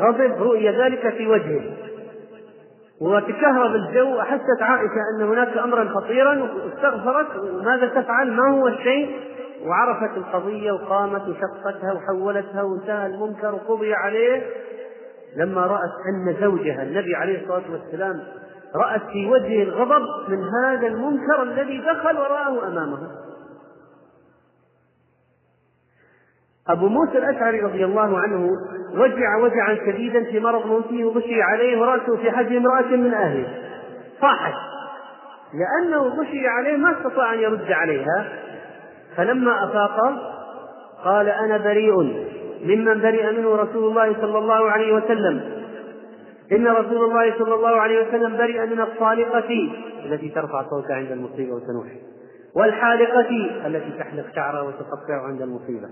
A: غضب رؤي ذلك في وجهه. وتكهرب الجو. أحست عائشة أن هناك أمرا خطيرا واستغفرت. ماذا تفعل؟ ما هو الشيء؟ وعرفت القضية وقامت وشقتها وحولتها وانتهى المنكر وقضي عليه. لما رأت أن زوجها النبي عليه الصلاة والسلام رأت في وجهه الغضب من هذا المنكر الذي دخل ورآه أمامها. أبو موسى الأشعري رضي الله عنه وجع وجعا شديدا في مرض موته وغشي عليه ورأسه في حجم امرأة من أهله. صاحت. لأنه غشي عليه ما استطاع أن يرد عليها. فلما أفاق قال أنا بريء. ممن برئ منه رسول الله صلى الله عليه وسلم. إن رسول الله صلى الله عليه وسلم برئ من الصالقة التي ترفع صوتها عند المصيبة وتنوح. والحالقة التي تحلق شعرها وتقطعه عند المصيبة.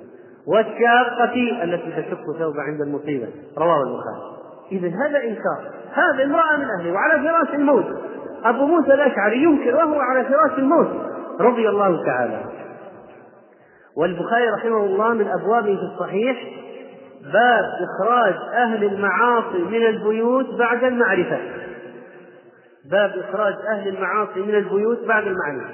A: والشاقة التي تشق ثوب عند المصيبة. رواه البخاري. إذا هذا إنكار. هذا امرأة من أهله وعلى فراش الموت. أبو موسى الأشعري ينكر وهو على فراش الموت. رضي الله تعالى والبخاري رحمه الله من أبوابه في الصحيح باب إخراج أهل المعاصي من البيوت بعد المعرفة. باب إخراج أهل المعاصي من البيوت بعد المعرفة.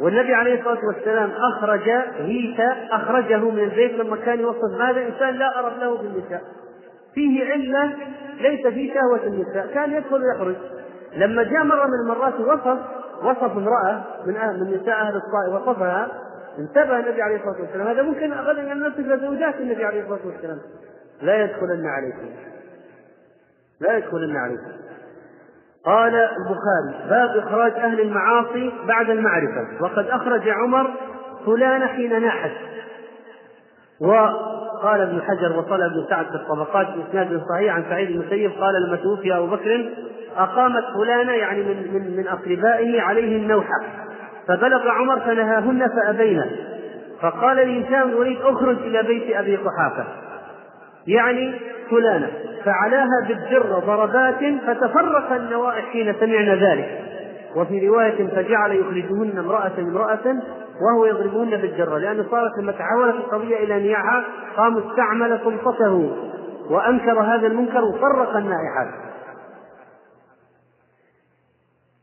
A: والنبي عليه الصلاة والسلام أخرج هيثا أخرجه من البيت لما كان يوصف هذا إنسان لا أرب له بالنساء. فيه علة ليس في شهوة النساء كان يدخل ويخرج. لما جاء مرة من المرات وصف وصف امرأة من من نساء أهل الطائف وصفها انتبه النبي عليه الصلاة والسلام. هذا ممكن غدا أن نصف زوجات النبي عليه الصلاة والسلام. لا يدخلن عليكم. لا يدخلن عليكم. قال البخاري باب إخراج أهل المعاصي بعد المعرفة. وقد أخرج عمر فلان حين ناحت. وقال ابن حجر وصل ابن سعد في الطبقات بإسناد صحيح عن سعيد بن المسيب قال لما توفي أبو بكر أقامت فلانة يعني من من من أقربائه عليه النوحة. فبلغ عمر فنهاهن فأبين فقال لهشام الوليد أخرج إلى بيت أبي قحافة. يعني فلانة. فعلاها بالجرة ضربات فتفرق النوائح حين سمعنا ذلك. وفي رواية فجعل يخرجهن امرأة امرأة وهو يضربهن بالجرة لأنه صارت لما تحولت القضية إلى نياحة قام استعمل سلطته وأنكر هذا المنكر وفرق النائحات.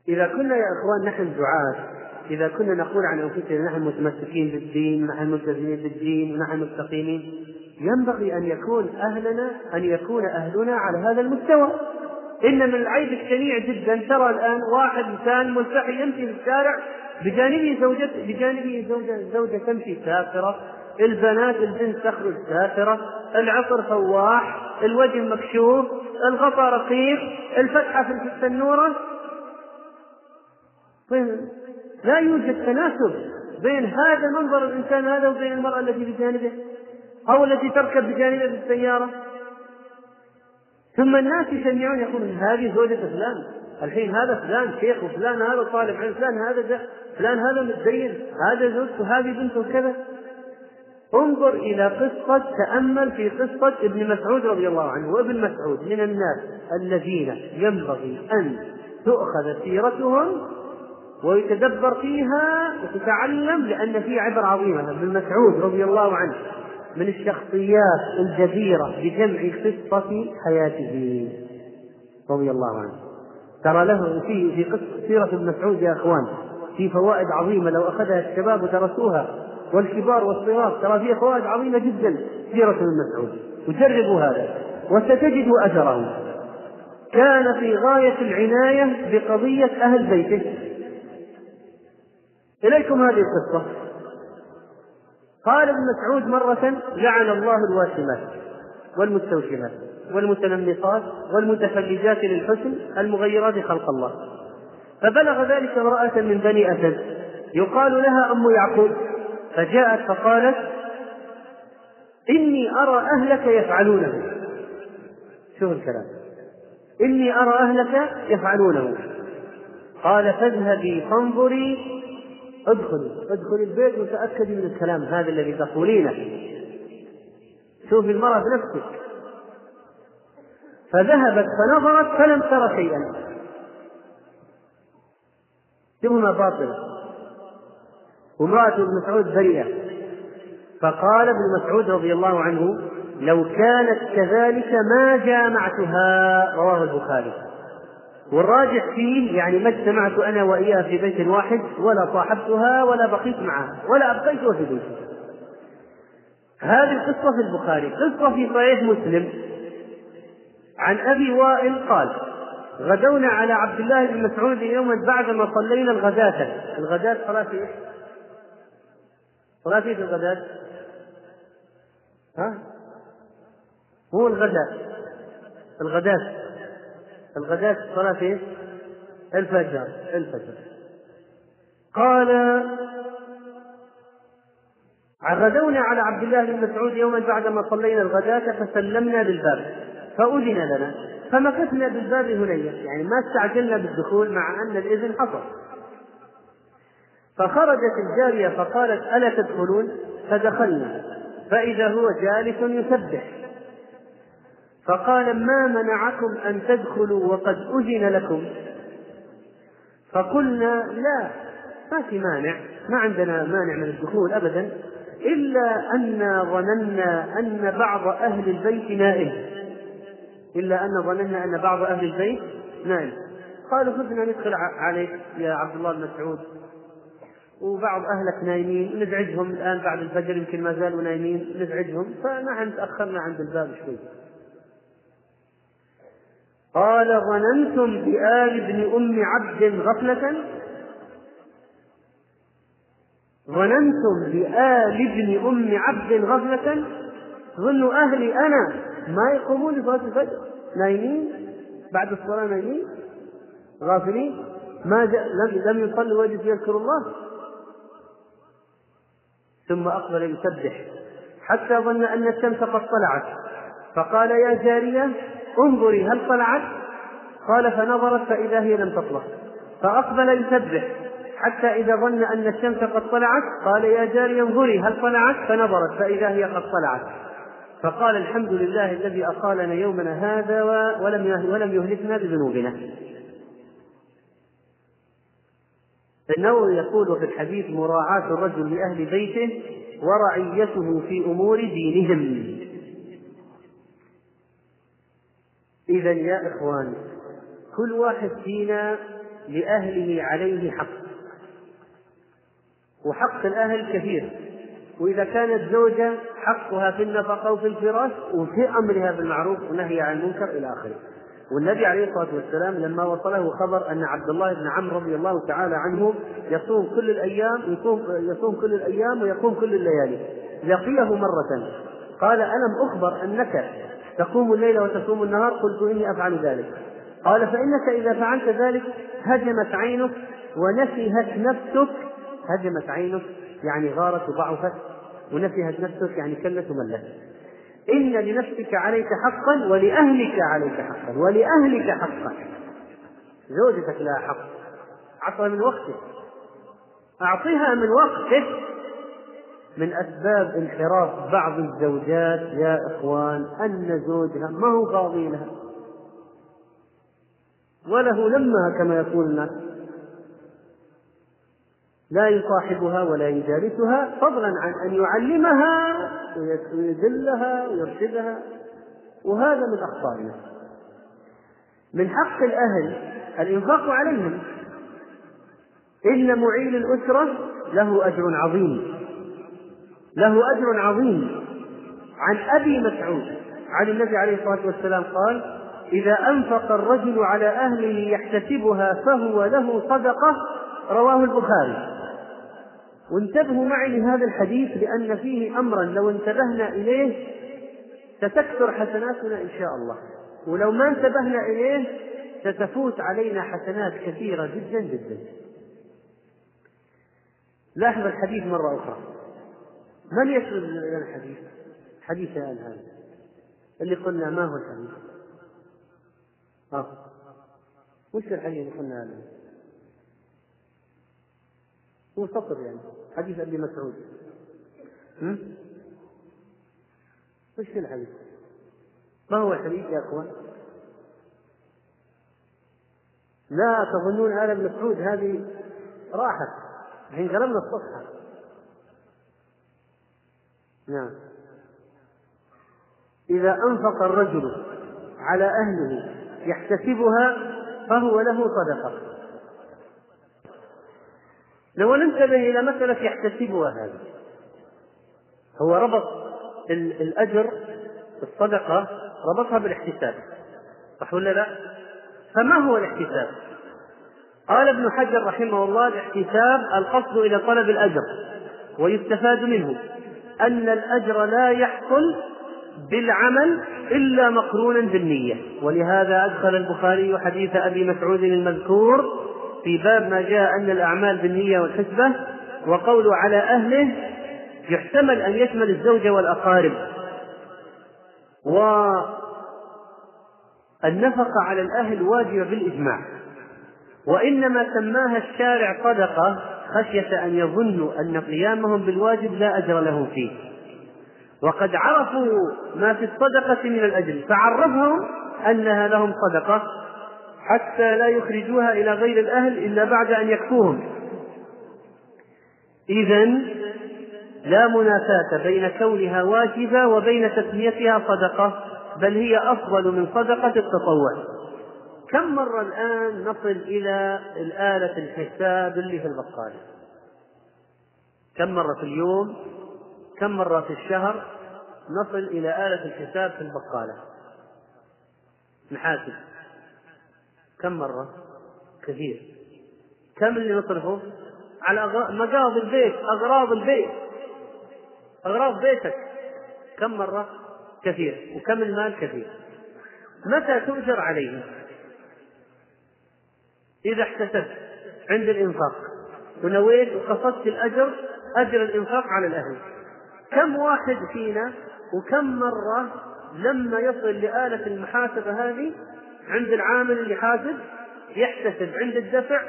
A: إذا كنا يا إخوان نحن دعاة. إذا كنا نقول عن أنفسنا نحن متمسكين بالدين نحن ملتزمين بالدين نحن مستقيمين ينبغي أن يكون أهلنا أن يكون أهلنا على هذا المستوى. إن من العيب الشنيع جدا ترى الآن واحد إنسان ملتحي يمشي في الشارع بجانبه زوجة بجانبه زوجة زوجة تمشي سافرة البنات البنت تخرج سافرة العطر فواح الوجه مكشوف الغطاء رقيق الفتحة في التنورة طيب لا يوجد تناسب بين هذا منظر الإنسان هذا وبين المرأة التي بجانبه أو التي تركب بجانبه في السيارة. ثم الناس يشنعون يقولون هذه زوجة فلان الحين هذا فلان شيخ وفلان هذا طالب علم فلان هذا فلان هذا متدين هذا زوجته هذه بنته كذا انظر إلى قصة تأمل في قصة ابن مسعود رضي الله عنه. وابن مسعود من الناس الذين ينبغي أن تؤخذ سيرتهم ويتدبر فيها وتتعلم لأن فيه عبر عظيمة. ابن مسعود رضي الله عنه من الشخصيات الجديرة بجمع قصة حياته. رضي الله عنه. ترى له في في قصة سيرة ابن مسعود يا إخوان في فوائد عظيمة. لو أخذها الشباب ودرسوها والكبار والصغار ترى فيها فوائد عظيمة جدا سيرة ابن مسعود. وجربوا هذا وستجدوا أثره. كان في غاية العناية بقضية أهل بيته. إليكم هذه القصة. قال ابن مسعود مرة لعن الله الواشمات والمستوشمات والمتنمصات والمتفلجات للحسن المغيرات خلق الله. فبلغ ذلك امرأة من بني أسد. يقال لها أم يعقوب. فجاءت فقالت إني أرى أهلك يفعلونه. شوف الكلام. إني أرى أهلك يفعلونه. قال فاذهبي فانظري ادخلي ادخلي البيت وتأكدي من الكلام هذا الذي تقولينه. شوفي المرأة بنفسك فذهبت فنظرت فلم تر شيئا. شبهها باطلة وامرأة ابن مسعود بريئة. فقال ابن مسعود رضي الله عنه لو كانت كذلك ما جامعتها رواه البخاري. والراجح فيه يعني ما اجتمعت أنا واياها في بيت واحد ولا صاحبتها ولا بقيت معها ولا ابقيتها في بيتي هذه القصة في البخاري قصة في صحيح مسلم عن أبي وائل قال غدونا على عبد الله بن مسعود يوما بعدما صلينا الغداة الغداة صلاة إيش؟ صلاة إيش الغداة؟ ها؟ هو الغداء الغداة الغداة صلاة؟ الفجر الفجر. قال غدونا على عبد الله بن مسعود يوما بعدما صلينا الغداة فسلمنا بالباب فأذن لنا فمكثنا بالباب هنيا يعني ما استعجلنا بالدخول مع أن الإذن حصل. فخرجت الجارية فقالت ألا تدخلون؟ فدخلنا فإذا هو جالس يسبح. فقال ما منعكم أن تدخلوا وقد أذن لكم؟ فقلنا لا ما في مانع ما عندنا مانع من الدخول أبدا إلا أن ظننا أن بعض أهل البيت نائم. إلا أن ظننا أن بعض أهل البيت نائم. قالوا خذنا ندخل عليك يا عبد الله بن مسعود. وبعض أهلك نايمين نزعجهم الآن بعد الفجر يمكن ما زالوا نايمين نزعجهم فنحن تأخرنا عند الباب شوي. قال ظننتم بآل ابن أم عبد غفلة؟ ظننتم بآل ابن أم عبد غفلة؟ ظنوا أهلي أنا ما يقومون لصلاة الفجر. نايمين. بعد الصلاة نايمين. غافلين. ما لم لم يصلوا ويجلس يذكر الله. ثم أقبل يسبح. حتى ظن أن الشمس قد طلعت. فقال يا جارية انظري هل طلعت؟ قال فنظرت فإذا هي لم تطلع فأقبل يسبح حتى إذا ظن أن الشمس قد طلعت قال يا جارية انظري هل طلعت؟ فنظرت فإذا هي قد طلعت فقال الحمد لله الذي أقالنا يومنا هذا ولم ولم يهلكنا بذنوبنا. النووي يقول في الحديث مراعاة الرجل لأهل بيته ورعيته في أمور دينهم. إذا يا إخوان كل واحد فينا لأهله عليه حق. وحق الأهل كثير. وإذا كانت زوجة حقها في النفقة وفي الفراش وفي أمرها بالمعروف ونهي عن المنكر إلى آخره. والنبي عليه الصلاة والسلام لما وصله خبر أن عبد الله بن عمرو رضي الله تعالى عنه يصوم كل الأيام يصوم يصوم كل الأيام ويقوم كل الليالي. لقيه مرة. قال ألم أخبر أنك تقوم الليل وتصوم النهار قلت إني أفعل ذلك. قال فإنك إذا فعلت ذلك هجمت عينك ونسهت نفسك. هجمت عينك يعني غارت وضعفت ونفهت نفسك يعني كلت وملت. إن لنفسك عليك حقا ولأهلك عليك حقا ولأهلك حقا. زوجتك لها حق. أعطها من وقتك. أعطيها من وقتك. من أسباب انحراف بعض الزوجات يا إخوان أن زوجها ما هو قاضي لها. وله لمها كما يقول الناس. لا يصاحبها ولا يجالسها فضلا عن أن يعلمها ويدلها ويرشدها. وهذا من أخطائنا. من حق الأهل الإنفاق عليهم. إن معين الأسرة له أجر عظيم. له أجر عظيم. عن أبي مسعود عن النبي عليه الصلاة والسلام قال إذا أنفق الرجل على أهله يحتسبها فهو له صدقة. رواه البخاري. وانتبهوا معي لهذا الحديث لأن فيه أمرا لو انتبهنا إليه ستكثر حسناتنا إن شاء الله. ولو ما انتبهنا إليه ستفوت علينا حسنات كثيرة جدا جدا. لاحظ الحديث مرة أخرى. من يسرد لنا الحديث؟ حديث الآن هذا اللي قلنا ما هو الحديث؟ آه. وش الحديث اللي قلنا هذا؟ هو سطر يعني حديث أبي مسعود وش الحديث؟ ما هو الحديث يا أخوان؟ لا تظنون آل مسعود هذه راحت الحين قلبنا الصفحة نعم إذا أنفق الرجل على أهله يحتسبها فهو له صدقة لو ننتبه إلى مسألة يحتسبها هذه هو ربط الأجر الصدقة ربطها بالاحتساب صح ولا لا؟ فما هو الاحتساب؟ قال ابن حجر رحمه الله الاحتساب القصد إلى طلب الأجر ويستفاد منه أن الأجر لا يحصل بالعمل إلا مقرونا بالنية. ولهذا أدخل البخاري حديث أبي مسعود المذكور في باب ما جاء أن الأعمال بالنية والحسبة وقوله على أهله يحتمل أن يشمل الزوجة والأقارب. والنفقة على الأهل واجبة بالإجماع. وإنما سماها الشارع صدقة خشية أن يظنوا أن قيامهم بالواجب لا أجر لهم فيه. وقد عرفوا ما في الصدقة من الأجر فعرفهم أنها لهم صدقة حتى لا يخرجوها إلى غير الأهل إلا بعد أن يكفوهم. إذا لا منافاة بين كونها واجبة وبين تسميتها صدقة بل هي أفضل من صدقة التطوع. كم مرة الآن نصل إلى الآلة الحساب اللي في البقالة؟ كم مرة في اليوم؟ كم مرة في الشهر نصل إلى آلة الحساب في البقالة؟ نحاسب. كم مرة؟ كثير. كم اللي نصرفه؟ على مقاضي البيت أغراض البيت. أغراض بيتك. كم مرة؟ كثير. وكم المال؟ كثير. متى تؤجر عليه إذا احتسبت عند الإنفاق. ونويت وقصدت الأجر أجر الإنفاق على الأهل. كم واحد فينا وكم مرة لما يصل لآلة المحاسبة هذه عند العامل اللي حاسب يحتسب عند الدفع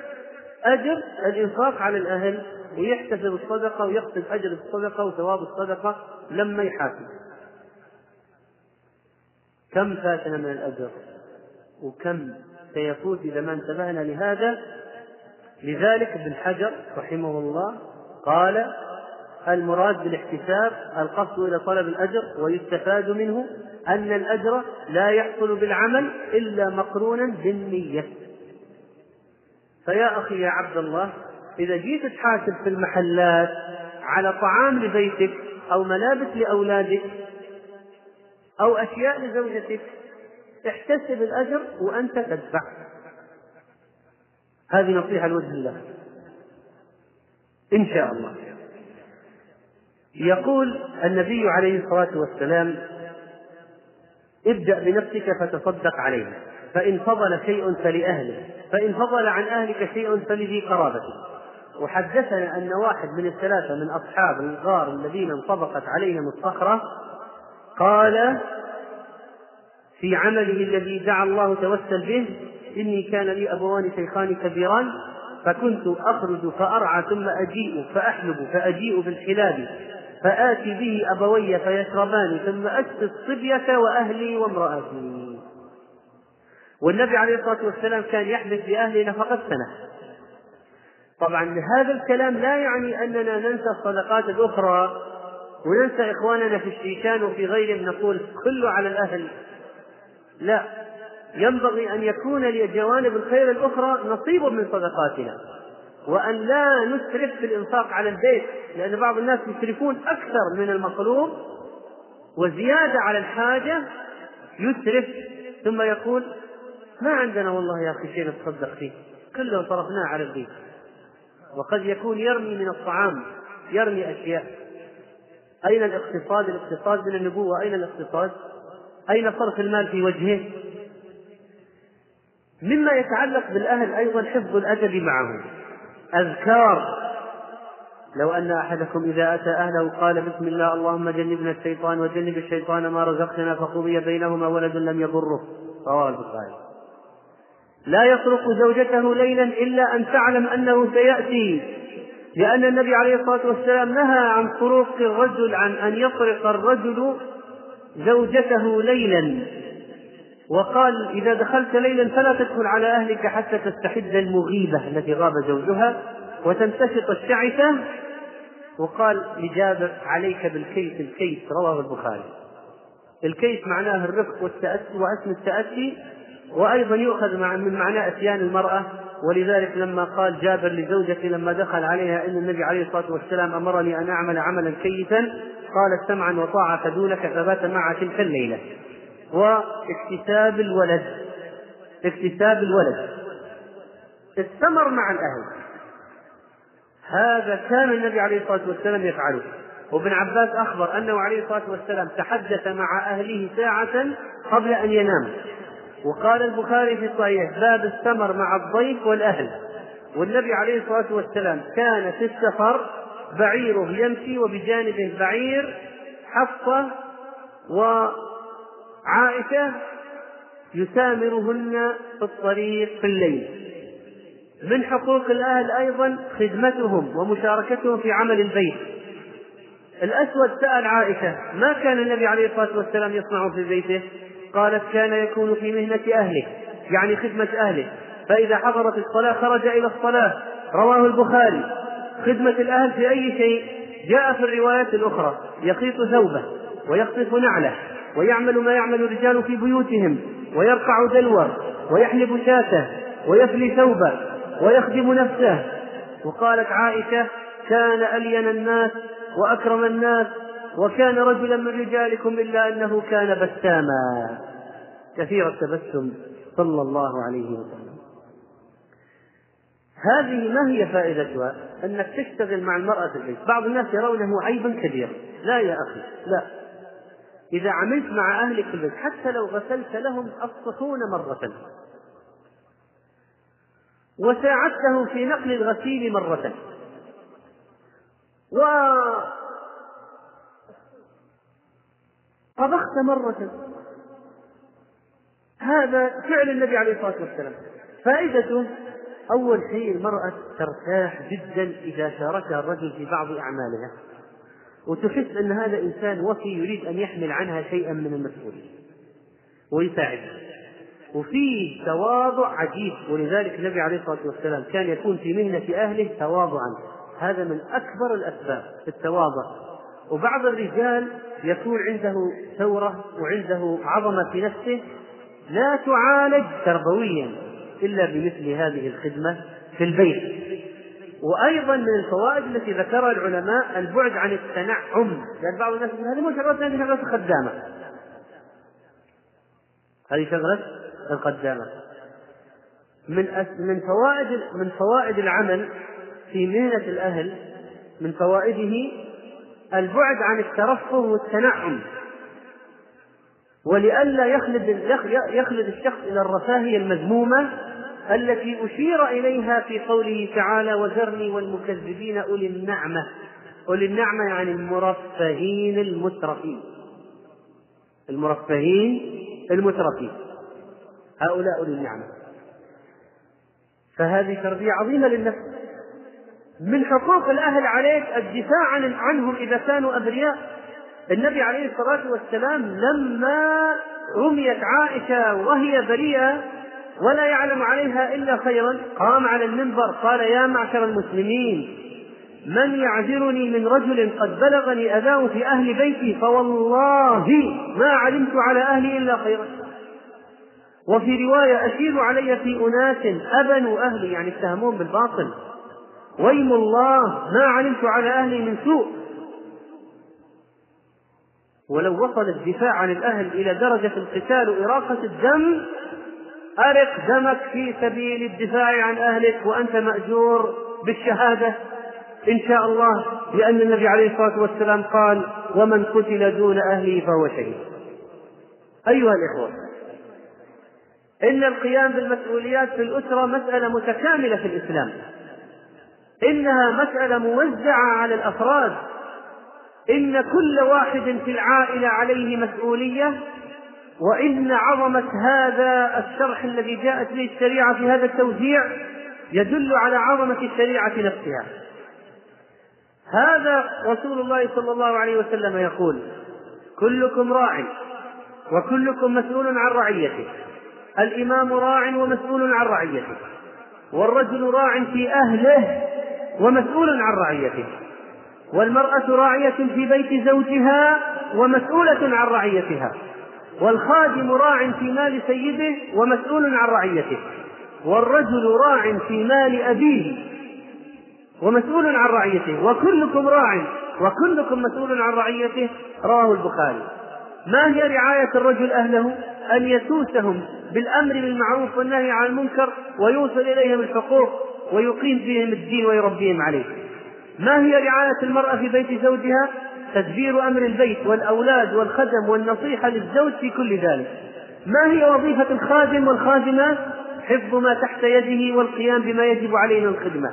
A: أجر الإنفاق على الأهل ويحتسب الصدقة ويحسب أجر الصدقة وثواب الصدقة لما يحاسب. كم فاتنا من الأجر؟ وكم سيفوت إذا ما انتبهنا لهذا. لذلك ابن حجر رحمه الله قال المراد بالاحتساب القصد إلى طلب الأجر ويستفاد منه أن الأجر لا يحصل بالعمل إلا مقرونا بالنية. فيا أخي يا عبد الله إذا جيت تحاسب في المحلات على طعام لبيتك أو ملابس لأولادك أو أشياء لزوجتك احتسب الأجر وأنت تدفع. هذه نصيحة لوجه الله. إن شاء الله. يقول النبي عليه الصلاة والسلام ابدأ بنفسك فتصدق عليها فإن فضل شيء فلأهله. فإن فضل عن أهلك شيء فلذي قرابتك وحدثنا أن واحد من الثلاثة من أصحاب الغار الذين انطبقت عليهم الصخرة قال في عمله الذي دعا الله توسل به إني كان لي أبوان شيخان كبيران فكنت أخرج فأرعى ثم أجيء فأحلب فأجيء بالحلاب فآتي به أبوي فيشربان ثم أسقي الصبية وأهلي وامرأتي. والنبي عليه الصلاة والسلام كان يحدث لأهله نفقة سنة. طبعا هذا الكلام لا يعني أننا ننسى الصدقات الأخرى وننسى إخواننا في الشيشان وفي غيرهم نقول كله على الأهل. لا. ينبغي أن يكون لجوانب الخير الأخرى نصيب من صدقاتنا. وأن لا نسرف في الإنفاق على البيت لأن بعض الناس يسرفون أكثر من المطلوب وزيادة على الحاجة يسرف ثم يقول ما عندنا والله يا أخي شيء نتصدق فيه كله صرفناه على البيت. وقد يكون يرمي من الطعام يرمي أشياء. أين الاقتصاد؟ الاقتصاد من النبوة أين الاقتصاد؟ أين صرف المال في وجهه؟ مما يتعلق بالأهل أيضا حفظ الأدب معه. أذكار. لو أن أحدكم إذا أتى أهله قال بسم الله اللهم جنبنا الشيطان وجنب الشيطان ما رزقتنا فقضي بينهما ولد لم يضره. رواه البخاري. لا يطرق زوجته ليلا إلا أن تعلم أنه سيأتي لأن النبي عليه الصلاة والسلام نهى عن طرق الرجل عن أن يطرق الرجل زوجته ليلا. وقال إذا دخلت ليلا فلا تدخل على أهلك حتى تستحد المغيبة التي غاب زوجها وتمتشط الشعثة. وقال لجابر عليك بالكيس الكيس رواه البخاري. الكيس معناه الرفق والتأسي وأسم التأسي وأيضا يؤخذ من معنى أتيان المرأة. ولذلك لما قال جابر لزوجته لما دخل عليها إن النبي عليه الصلاة والسلام أمرني أن أعمل عملا كيسا قالت سمعا وطاعة دونك فبات معها تلك الليلة. واكتساب الولد. اكتساب الولد. الثمر مع الأهل. هذا كان النبي عليه الصلاة والسلام يفعله. وابن عباس أخبر أنه عليه الصلاة والسلام تحدث مع أهله ساعة قبل أن ينام. وقال البخاري في الصحيح باب الثمر مع الضيف والأهل. والنبي عليه الصلاة والسلام كان في السفر بعيره يمشي وبجانبه بعير حفصة وعائشة يسامرهن في الطريق في الليل. من حقوق الأهل أيضا خدمتهم ومشاركتهم في عمل البيت. الأسود سأل عائشة ما كان النبي عليه الصلاة والسلام يصنع في بيته؟ قالت كان يكون في مهنة أهله يعني خدمة أهله. فإذا حضرت الصلاة خرج إلى الصلاة. رواه البخاري. خدمة الأهل في أي شيء. جاء في الروايات الأخرى يخيط ثوبه ويقطف نعله ويعمل ما يعمل الرجال في بيوتهم ويرقع دلوه ويحلب شاته ويفلي ثوبه ويخدم نفسه. وقالت عائشة كان ألين الناس وأكرم الناس وكان رجلا من رجالكم إلا أنه كان بساما. كثير التبسم صلى الله عليه وسلم. هذه ما هي فائدتها؟ أنك تشتغل مع المرأة في البيت، بعض الناس يرونه عيبا كبيرا، لا يا أخي، لا. إذا عملت مع أهلك في البيت حتى لو غسلت لهم الصحون مرة. وساعدته في نقل الغسيل مرة. و طبخت مرة. هذا فعل النبي عليه الصلاة والسلام. فائدته أول شيء المرأة ترتاح جدا إذا شاركها الرجل في بعض أعمالها. وتحس أن هذا إنسان وفي يريد أن يحمل عنها شيئا من المسؤولية ويساعدها وفيه تواضع عجيب ولذلك النبي عليه الصلاة والسلام كان يكون في مهنة أهله تواضعا. هذا من أكبر الأسباب التواضع. وبعض الرجال يكون عنده ثورة وعنده عظمة في نفسه لا تعالج تربويا. إلا بمثل هذه الخدمة في البيت. وأيضا من الفوائد التي ذكرها العلماء البعد عن التنعم. لأن بعض الناس يقول هذه مو شغلتنا هذه شغلة الخدامة هذه شغلة الخدامة. من من فوائد من فوائد العمل في مهنة الأهل من فوائده البعد عن الترفه والتنعم. ولئلا يخلد يخلد الشخص إلى الرفاهية المذمومة التي أشير إليها في قوله تعالى وذرني والمكذبين أولي النعمة. أولي النعمة يعني المرفهين المترفين. المرفهين المترفين. هؤلاء أولي النعمة. فهذه تربية عظيمة للنفس. من حقوق الأهل عليك الدفاع عن عنهم إذا كانوا أبرياء النبي عليه الصلاة والسلام لما رميت عائشة وهي بريئة ولا يعلم عليها إلا خيرا قام على المنبر قال يا معشر المسلمين من يعذرني من رجل قد بلغني أذاه في أهل بيتي فوالله ما علمت على أهلي إلا خيرا. وفي رواية أشير علي في أناس أبنوا أهلي يعني اتهمون بالباطل ويم الله ما علمت على أهلي من سوء. ولو وصل الدفاع عن الأهل إلى درجة القتال وإراقة الدم أرق دمك في سبيل الدفاع عن أهلك وأنت مأجور بالشهادة. إن شاء الله لأن النبي عليه الصلاة والسلام قال ومن قتل دون أهله فهو شهيد. أيها الإخوة إن القيام بالمسؤوليات في الأسرة مسألة متكاملة في الإسلام. إنها مسألة موزعة على الأفراد. إن كل واحد في العائلة عليه مسؤولية وإن عظمة هذا الشرح الذي جاءت به الشريعة في هذا التوزيع يدل على عظمة الشريعة نفسها. هذا رسول الله صلى الله عليه وسلم يقول كلكم راع وكلكم مسؤول عن رعيته. الإمام راع ومسؤول عن رعيته. والرجل راع في أهله ومسؤول عن رعيته. والمرأة راعية في بيت زوجها ومسؤولة عن رعيتها والخادم راع في مال سيده ومسؤول عن رعيته والرجل راع في مال أبيه ومسؤول عن رعيته وكلكم راع وكلكم مسؤول عن رعيته رواه البخاري. ما هي رعاية الرجل أهله؟ أن يسوسهم بالأمر بالمعروف والنهي عن المنكر ويوصل إليهم الحقوق ويقيم بهم الدين ويربيهم عليه. ما هي رعاية المرأة في بيت زوجها؟ تدبير أمر البيت والأولاد والخدم والنصيحة للزوج في كل ذلك. ما هي وظيفة الخادم والخادمة؟ حفظ ما تحت يده والقيام بما يجب عليه من الخدمة.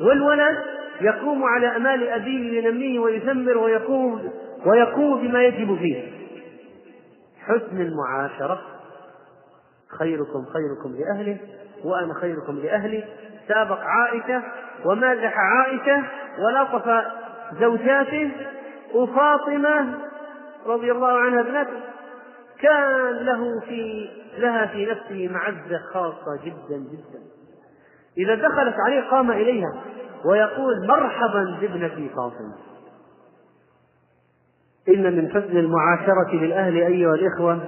A: والولد يقوم على أمال أبيه لينميه ويثمر ويقوم ويقوم بما يجب فيه. حسن المعاشرة. خيركم خيركم لأهله وأنا خيركم لأهلي. سابق عائشة ومازح عائشة ولطف زوجاته وفاطمة رضي الله عنها ابنته. كان له في لها في نفسه معزة خاصة جدا جدا. إذا دخلت عليه قام إليها ويقول مرحبا بابنتي فاطمة. إن من حسن المعاشرة للأهل أيها الإخوة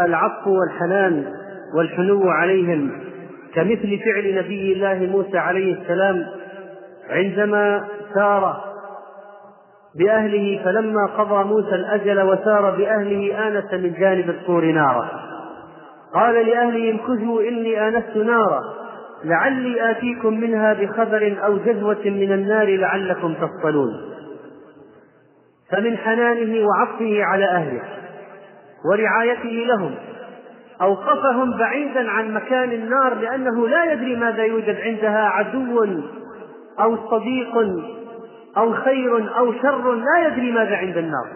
A: العطف والحنان والحنو عليهم. كمثل فعل نبي الله موسى عليه السلام عندما سار بأهله فلما قضى موسى الأجل وسار بأهله آنس من جانب الطور نارا. قال لأهله امكثوا إني آنست نارا لعلي آتيكم منها بخبر أو جذوة من النار لعلكم تصطلون. فمن حنانه وعطفه على أهله ورعايته لهم. أوقفهم بعيدا عن مكان النار لأنه لا يدري ماذا يوجد عندها عدو أو صديق أو خير أو شر لا يدري ماذا عند النار.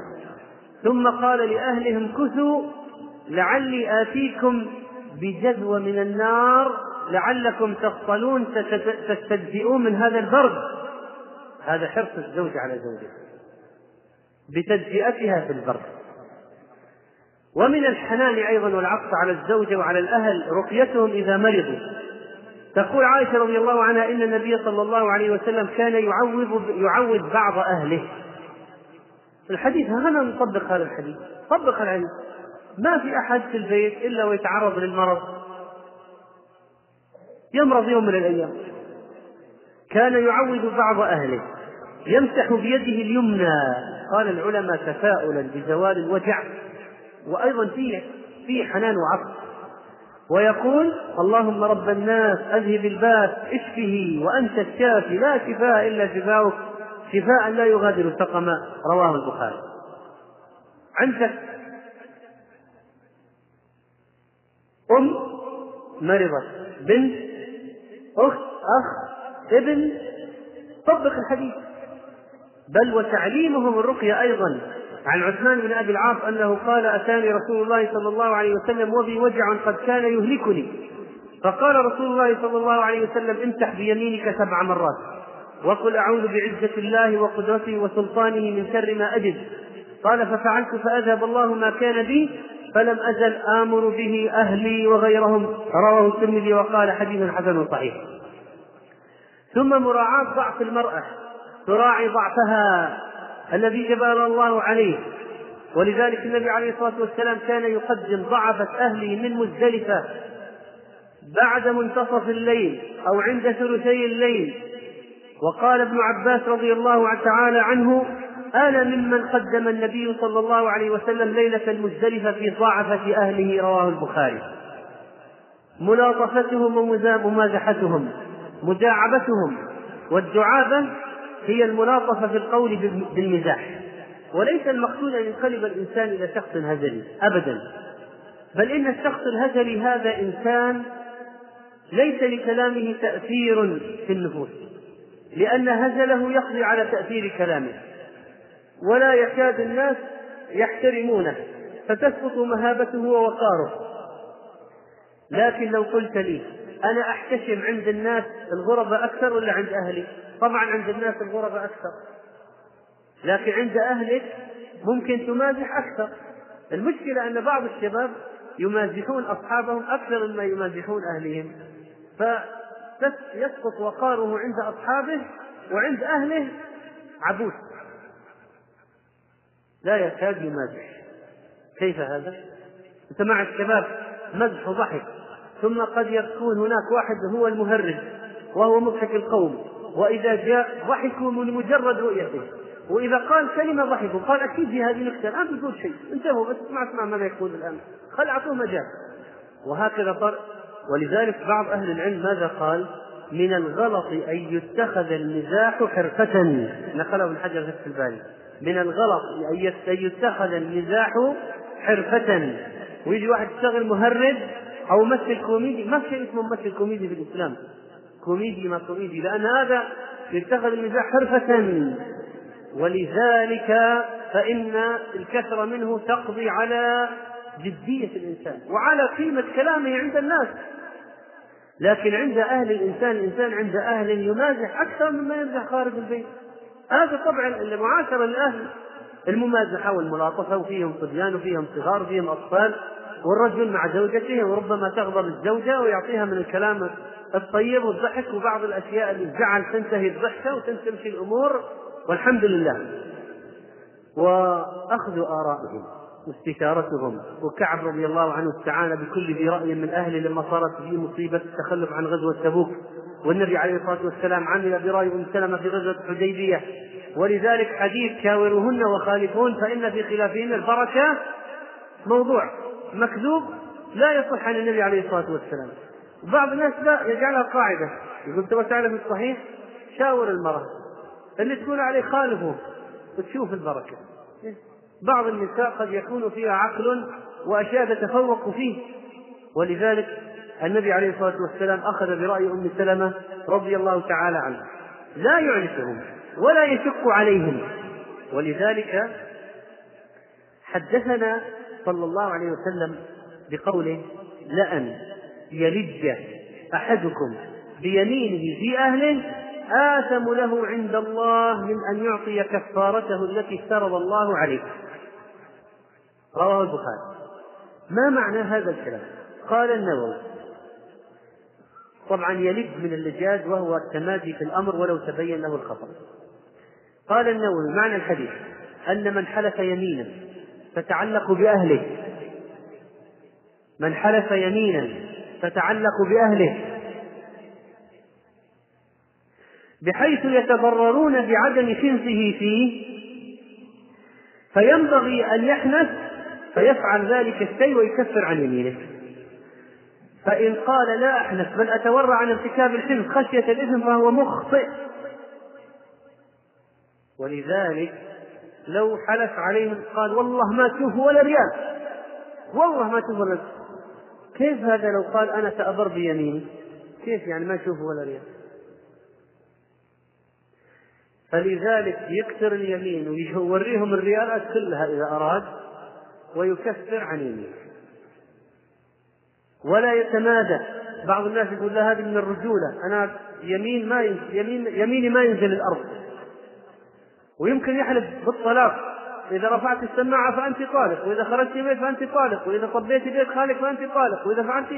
A: ثم قال لأهلهم كثوا لعلي آتيكم بجذوة من النار لعلكم تصطلون تستجزئون من هذا البرد. هذا حرص الزوج على زوجها بتجزئتها في البرد. ومن الحنان أيضا والعطف على الزوجة وعلى الأهل رقيتهم إذا مرضوا. تقول عائشة رضي الله عنها إن النبي صلى الله عليه وسلم كان يعوض يعوض بعض أهله. الحديث هنا نطبق هذا الحديث. طبق الحديث ما في أحد في البيت إلا ويتعرض للمرض. يمرض يوم من الأيام. كان يعوض بعض أهله. يمسح بيده اليمنى. قال العلماء تفاؤلا بزوال الوجع وأيضا فيه فيه حنان وعطف. ويقول اللهم رب الناس أذهب الباس اشفه وأنت الشافي لا شفاء إلا شفاؤك. شفاء لا يغادر سقما رواه البخاري. عندك أم مرضت بنت أخت أخ ابن. طبق الحديث. بل وتعليمهم الرقية أيضا. عن عثمان بن أبي العاص أنه قال أتاني رسول الله صلى الله عليه وسلم وبي وجع قد كان يهلكني. فقال رسول الله صلى الله عليه وسلم امسح بيمينك سبع مرات. وقل أعوذ بعزة الله وقدرته وسلطانه من شر ما أجد. قال ففعلت فأذهب الله ما كان بي فلم أزل آمر به أهلي وغيرهم. رواه الترمذي وقال حديث حسن صحيح. ثم مراعاة ضعف المرأة. تراعي ضعفها. الذي جبل الله عليه. ولذلك النبي عليه الصلاة والسلام كان يقدم ضعفة أهله من مزدلفة بعد منتصف الليل أو عند ثلثي الليل. وقال ابن عباس رضي الله تعالى عنه أنا ممن قدم النبي صلى الله عليه وسلم ليلة المزدلفة في ضعفة أهله. رواه البخاري. ملاطفتهم ومزاحتهم مداعبتهم والدعابة هي الملاطفة في القول بالمزاح. وليس المقصود أن ينقلب الإنسان إلى شخص هزلي أبدا. بل إن الشخص الهزلي هذا إنسان ليس لكلامه تأثير في النفوس لأن هزله يقضي على تأثير كلامه. ولا يكاد الناس يحترمونه فتسقط مهابته ووقاره. لكن لو قلت لي أنا أحتشم عند الناس الغرباء أكثر ولا عند أهلي؟ طبعا عند الناس الغرباء أكثر. لكن عند أهلك ممكن تمازح أكثر. المشكلة أن بعض الشباب يمازحون أصحابهم أكثر مما يمازحون أهلهم. فيسقط وقاره عند أصحابه وعند أهله عبوس. لا يكاد يمازح. كيف هذا؟ أنت مع الشباب مزح وضحك. ثم قد يكون هناك واحد هو المهرج وهو مضحك القوم وإذا جاء ضحكوا من مجرد رؤيته. وإذا قال كلمة ضحكوا قال أكيد في هذه نكتة الآن تقول شيء انتبهوا بس اسمع أسمع ماذا يقول الآن. خل أعطوه مجال. وهكذا طر ولذلك بعض أهل العلم ماذا قال؟ من الغلط أن يتخذ المزاح حرفة. نقله ابن حجر في الباري. من الغلط أن يتخذ المزاح حرفة. ويجي واحد يشتغل مهرج أو ممثل كوميدي ما في شيء اسمه ممثل كوميدي في الإسلام. كوميدي ما كوميدي لأن هذا يتخذ المزاح حرفة. ولذلك فإن الكثرة منه تقضي على جدية الإنسان وعلى قيمة كلامه عند الناس. لكن عند أهل الإنسان الإنسان عند أهل يمازح أكثر مما يمزح خارج البيت. هذا طبعا المعاشرة الأهل الممازحة والملاطفة وفيهم صبيان وفيهم صغار وفيهم أطفال. والرجل مع زوجته وربما تغضب الزوجة ويعطيها من الكلام الطيب والضحك وبعض الأشياء اللي جعل تنتهي الضحكة وتمشي الأمور والحمد لله. وأخذ آرائهم واستشارتهم وكعب رضي الله عنه استعان بكل ذي رأي من أهله لما صارت به مصيبة التخلف عن غزوة تبوك. والنبي عليه الصلاة والسلام عمل برأي أم سلمة في غزوة الحديبية. ولذلك حديث شاوروهن وخالفون فإن في خلافهن البركة موضوع. مكذوب لا يصح عن النبي عليه الصلاة والسلام. بعض الناس لا يجعلها قاعدة. يقول تبغى تعرف الصحيح؟ شاور المرأة. اللي تقول عليه خالفه وتشوف البركة. بعض النساء قد يكون فيها عقل وأشياء تتفوق فيه. ولذلك النبي عليه الصلاة والسلام أخذ برأي أم سلمة رضي الله تعالى عنها. لا يعنفهم ولا يشق عليهم. ولذلك حدثنا صلى الله عليه وسلم بقوله لأن يلج أحدكم بيمينه في أهله آثم له عند الله من أن يعطي كفارته التي افترض الله عليه. رواه البخاري. ما معنى هذا الكلام؟ قال النووي طبعا يلج من اللجاج وهو التمادي في الأمر ولو تبين له الخطأ. قال النووي معنى الحديث أن من حلف يمينا تتعلق بأهله. من حلف يمينا تتعلق بأهله. بحيث يتضررون بعدم حنثه فيه فينبغي أن يحنث فيفعل ذلك الشيء ويكفر عن يمينه. فإن قال لا أحنث بل أتورع عن ارتكاب الحنث خشية الإثم فهو مخطئ. ولذلك لو حلف عليهم قال والله ما تشوف ولا ريال. والله ما تشوف ولا كيف هذا لو قال أنا سأبر بيميني؟ كيف يعني ما تشوف ولا ريال؟ فلذلك يكسر اليمين ويوريهم الريالات كلها إذا أراد ويكفر عن يمينه. ولا يتمادى. بعض الناس يقول لا هذه من الرجولة. أنا يمين ما يمين يميني ما ينزل الأرض. ويمكن يحلف بالطلاق. إذا رفعت السماعة فأنت طالق وإذا خرجت بيت فأنت طالق وإذا صبيت بيت خالك فأنت طالق وإذا فعلت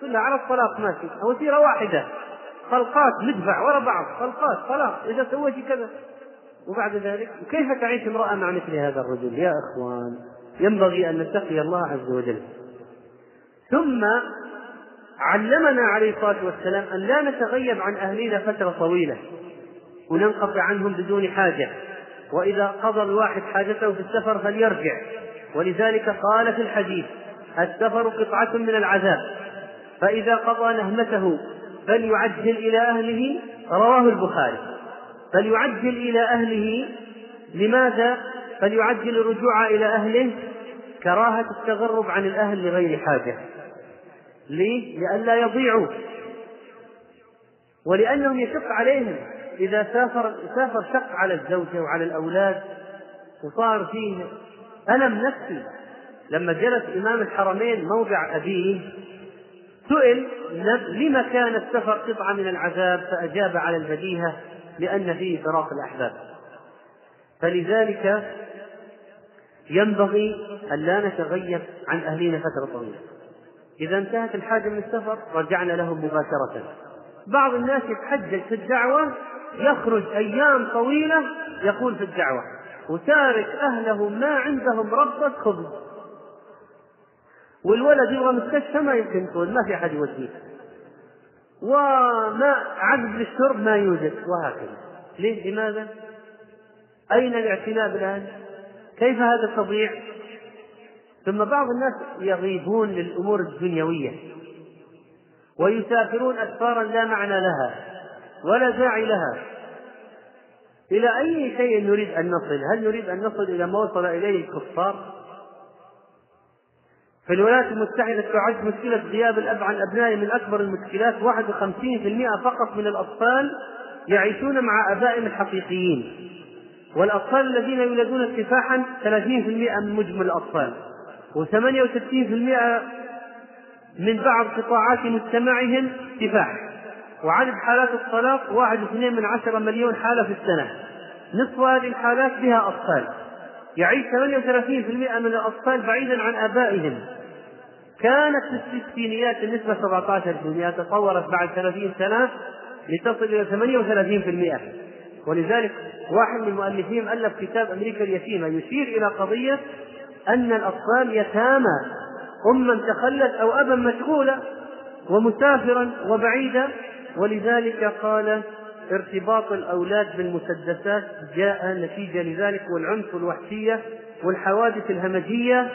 A: كلها على الطلاق ماشي. وسيلة واحدة. خلقات مدفع ورا بعض. خلقات خلاص إذا سويت كذا. وبعد ذلك كيف تعيش امرأة مع مثل هذا الرجل؟ يا إخوان ينبغي أن نتقي الله عز وجل. ثم علمنا عليه الصلاة والسلام أن لا نتغيب عن أهلنا فترة طويلة. وننقطع عنهم بدون حاجة. وإذا قضى الواحد حاجته في السفر فليرجع. ولذلك قال في الحديث السفر قطعة من العذاب. فإذا قضى نهمته فليعجل إلى أهله رواه البخاري. فليعجل إلى أهله لماذا؟ فليعجل الرجوع إلى أهله كراهة التغرب عن الأهل لغير حاجة. ليه؟ لئلا يضيعوا. ولأنهم يشق عليهم. إذا سافر سافر شق على الزوجة وعلى الأولاد وصار فيه ألم نفسي لما جلس إمام الحرمين موضع أبيه سئل لما كان السفر قطعة من العذاب؟ فأجاب على البديهة لأن فيه فراق الأحباب. فلذلك ينبغي أن لا نتغيب عن أهلنا فترة طويلة. إذا انتهت الحاجة من السفر رجعنا لهم مباشرة. بعض الناس يتحجج في الدعوة يخرج أيام طويلة يقول في الدعوة وتارك أهله ما عندهم ربة خبز والولد يبغى مستشفى ما يمكن يكون ما في أحد يوديه وماء عذب للشرب ما يوجد وهكذا ليه لماذا؟ أين الاعتناء بالأهل؟ كيف هذا التضييع؟ ثم بعض الناس يغيبون للأمور الدنيوية ويسافرون أسفارا لا معنى لها ولا داعي لها. إلى أي شيء نريد أن نصل؟ هل نريد أن نصل إلى ما وصل إليه الكفار؟ في الولايات المتحدة تعد مشكلة غياب الأب عن أبنائه من أكبر المشكلات. 51% فقط من الأطفال يعيشون مع آبائهم الحقيقيين. والأطفال الذين يولدون كفاحا 30% من مجمل الأطفال. و68% من بعض قطاعات مجتمعهم كفاح وعدد حالات الطلاق واحد اثنين من عشرة مليون حالة في السنة. نصف هذه الحالات بها أطفال. يعيش 38% من الأطفال بعيدا عن آبائهم. كانت في الستينيات النسبة 17% تطورت بعد 30 سنة لتصل إلى 38% ولذلك واحد من المؤلفين ألف كتاب أمريكا اليتيمة يشير إلى قضية أن الأطفال يتامى أما تخلت أو أبا مشغولا ومسافرا وبعيدا ولذلك قال ارتباط الأولاد بالمسدسات جاء نتيجة لذلك والعنف والوحشية والحوادث الهمجية.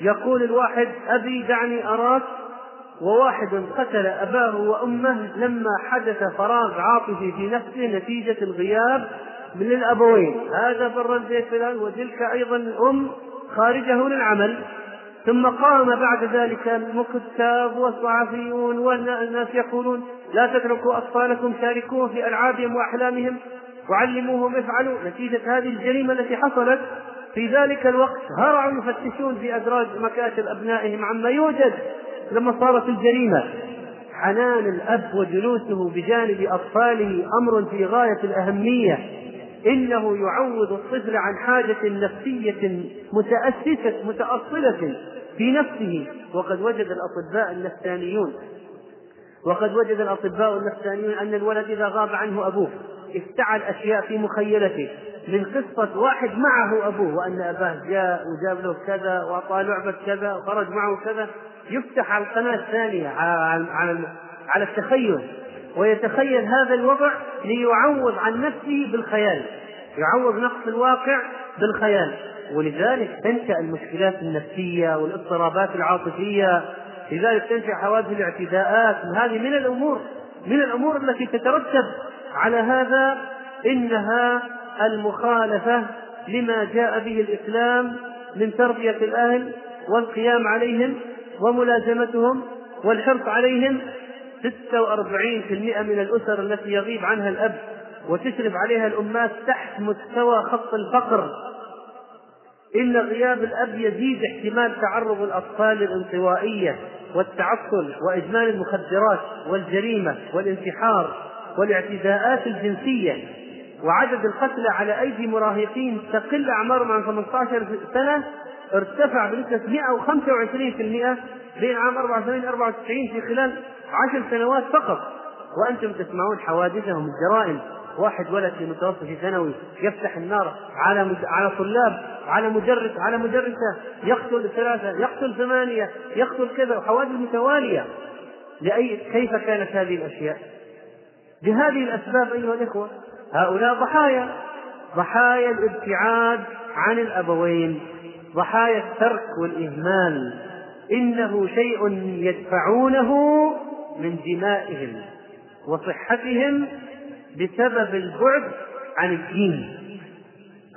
A: يقول الواحد أبي دعني أراك وواحد قتل أباه وأمه لما حدث فراغ عاطفي في نفسه نتيجة الغياب من الأبوين. هذا بر البيت فلان وتلك أيضا الأم خارجه للعمل. ثم قام بعد ذلك المكتاب والصحفيون والناس يقولون لا تتركوا أطفالكم شاركوهم في ألعابهم وأحلامهم. وعلموهم افعلوا. نتيجة هذه الجريمة التي حصلت في ذلك الوقت. هرعوا يفتشون في أدراج مكاتب أبنائهم عما يوجد لما صارت الجريمة. حنان الأب وجلوسه بجانب أطفاله أمر في غاية الأهمية. إنه يعوض الطفل عن حاجة نفسية متأسسة متأصلة في نفسه. وقد وجد الأطباء النفسانيون وقد وجد الأطباء النفسانيون أن الولد إذا غاب عنه أبوه افتعل أشياء في مخيلته من قصة واحد معه أبوه وأن أباه جاء وجاب له كذا وأعطاه لعبة كذا وخرج معه كذا يفتح على القناة الثانية على على التخيل. ويتخيل هذا الوضع ليعوض عن نفسه بالخيال يعوض نقص الواقع بالخيال. ولذلك تنشأ المشكلات النفسية والاضطرابات العاطفية لذلك تنشأ حوادث الاعتداءات. وهذه من الأمور من الأمور التي تترتب على هذا إنها المخالفة لما جاء به الإسلام من تربية الأهل والقيام عليهم وملازمتهم والحرص عليهم. 46% من الأسر التي يغيب عنها الأب وتشرف عليها الأمات تحت مستوى خط الفقر. إن غياب الأب يزيد احتمال تعرض الأطفال للانطوائية والتعطل وإدمان المخدرات والجريمة والانتحار والاعتداءات الجنسية. وعدد القتلى على أيدي مراهقين تقل أعمارهم عن 15 سنة ارتفع بنسبة 125% بين عام 84 94 في خلال عشر سنوات فقط. وأنتم تسمعون حوادثهم الجرائم. واحد ولد في متوسط ثانوي يفتح النار على على طلاب على مدرس على مدرسة يقتل ثلاثة يقتل ثمانية يقتل كذا وحوادث متوالية. لأي كيف كانت هذه الأشياء؟ بهذه الأسباب أيها الإخوة هؤلاء ضحايا. ضحايا الابتعاد عن الأبوين. ضحايا الترك والإهمال. إنه شيء يدفعونه من دمائهم وصحتهم بسبب البعد عن الدين.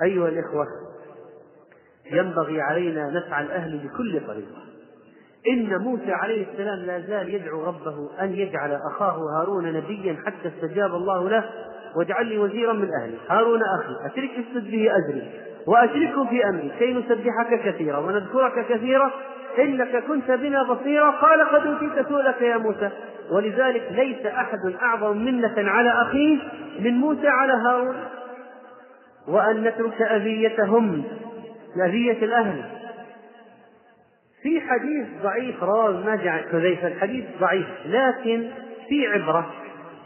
A: أيها الإخوة ينبغي علينا نسعى الأهل بكل طريقة. إن موسى عليه السلام لا زال يدعو ربه أن يجعل أخاه هارون نبيا حتى استجاب الله له واجعل لي وزيرا من أهلي. هارون أخي أشرك اسجد به أجري وأشركه في أمري كي نسبحك كثيرا ونذكرك كثيرا إنك كنت بنا بصيرا. قال قد أوتيت سؤلك يا موسى. ولذلك ليس أحد أعظم منة على أخيه من موسى على هارون. وأن نترك أذيتهم أذية الأهل. في حديث ضعيف رواه ابن حذيفة. الحديث ضعيف لكن في عبرة.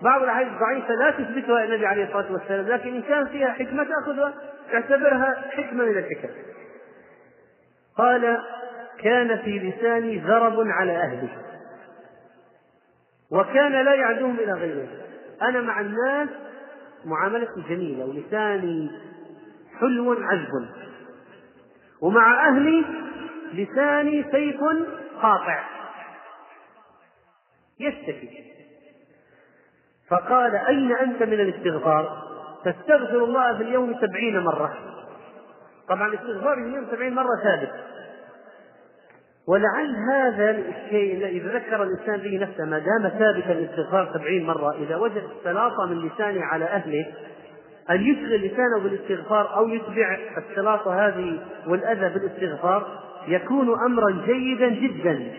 A: بعض الأحاديث الضعيفة لا تثبتها النبي عليه الصلاة والسلام لكن إن كان فيها حكمة تأخذها تعتبرها حكمة من الحكم. قال كان في لساني ذرب على أهلي. وكان لا يعدوهم إلى غيره. أنا مع الناس معاملتي جميلة ولساني حلو عذب. ومع أهلي لساني سيف قاطع. يشتكي فقال أين أنت من الاستغفار؟ تستغفر الله في اليوم سبعين مرة. طبعا الاستغفار في اليوم سبعين مرة ثابت. ولعل هذا الشيء الذي ذكر الإنسان به نفسه ما دام ثابتا الاستغفار سبعين مرة إذا وجد السلاطة من لسانه على أهله أن يشغل لسانه بالاستغفار أو يتبع السلاطة هذه والأذى بالاستغفار يكون أمرا جيدا جدا.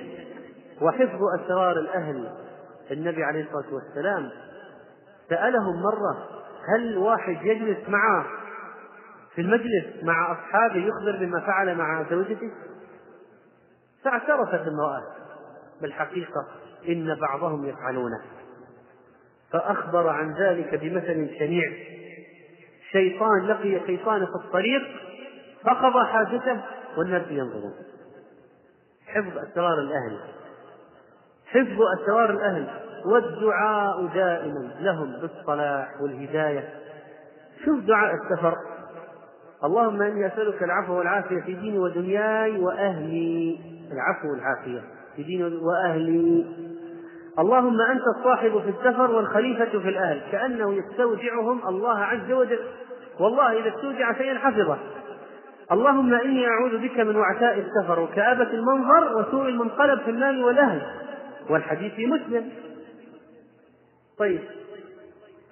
A: وحفظ أسرار الأهل. النبي عليه الصلاة والسلام سألهم مرة هل واحد يجلس معه في المجلس مع أصحابه يخبر بما فعل مع زوجته؟ فاعترفت امرأة بالحقيقة إن بعضهم يفعلونه. فأخبر عن ذلك بمثل شنيع. شيطان لقي شيطان في الطريق فقضى حاجته والناس ينظرون حفظ أسرار الأهل. حفظ أسرار الأهل. والدعاء دائما لهم بالصلاح والهداية. شوف دعاء السفر. اللهم إني أسألك العفو والعافية في ديني ودنياي وأهلي. العفو والعافية في ديني وأهلي اللهم أنت الصاحب في السفر والخليفة في الأهل كأنه يستودعهم الله عز وجل. والله إذا استودع شيئا حفظه. اللهم إني أعوذ بك من وعثاء السفر وكآبة المنظر وسوء المنقلب في المال والأهل. والحديث في مسلم. طيب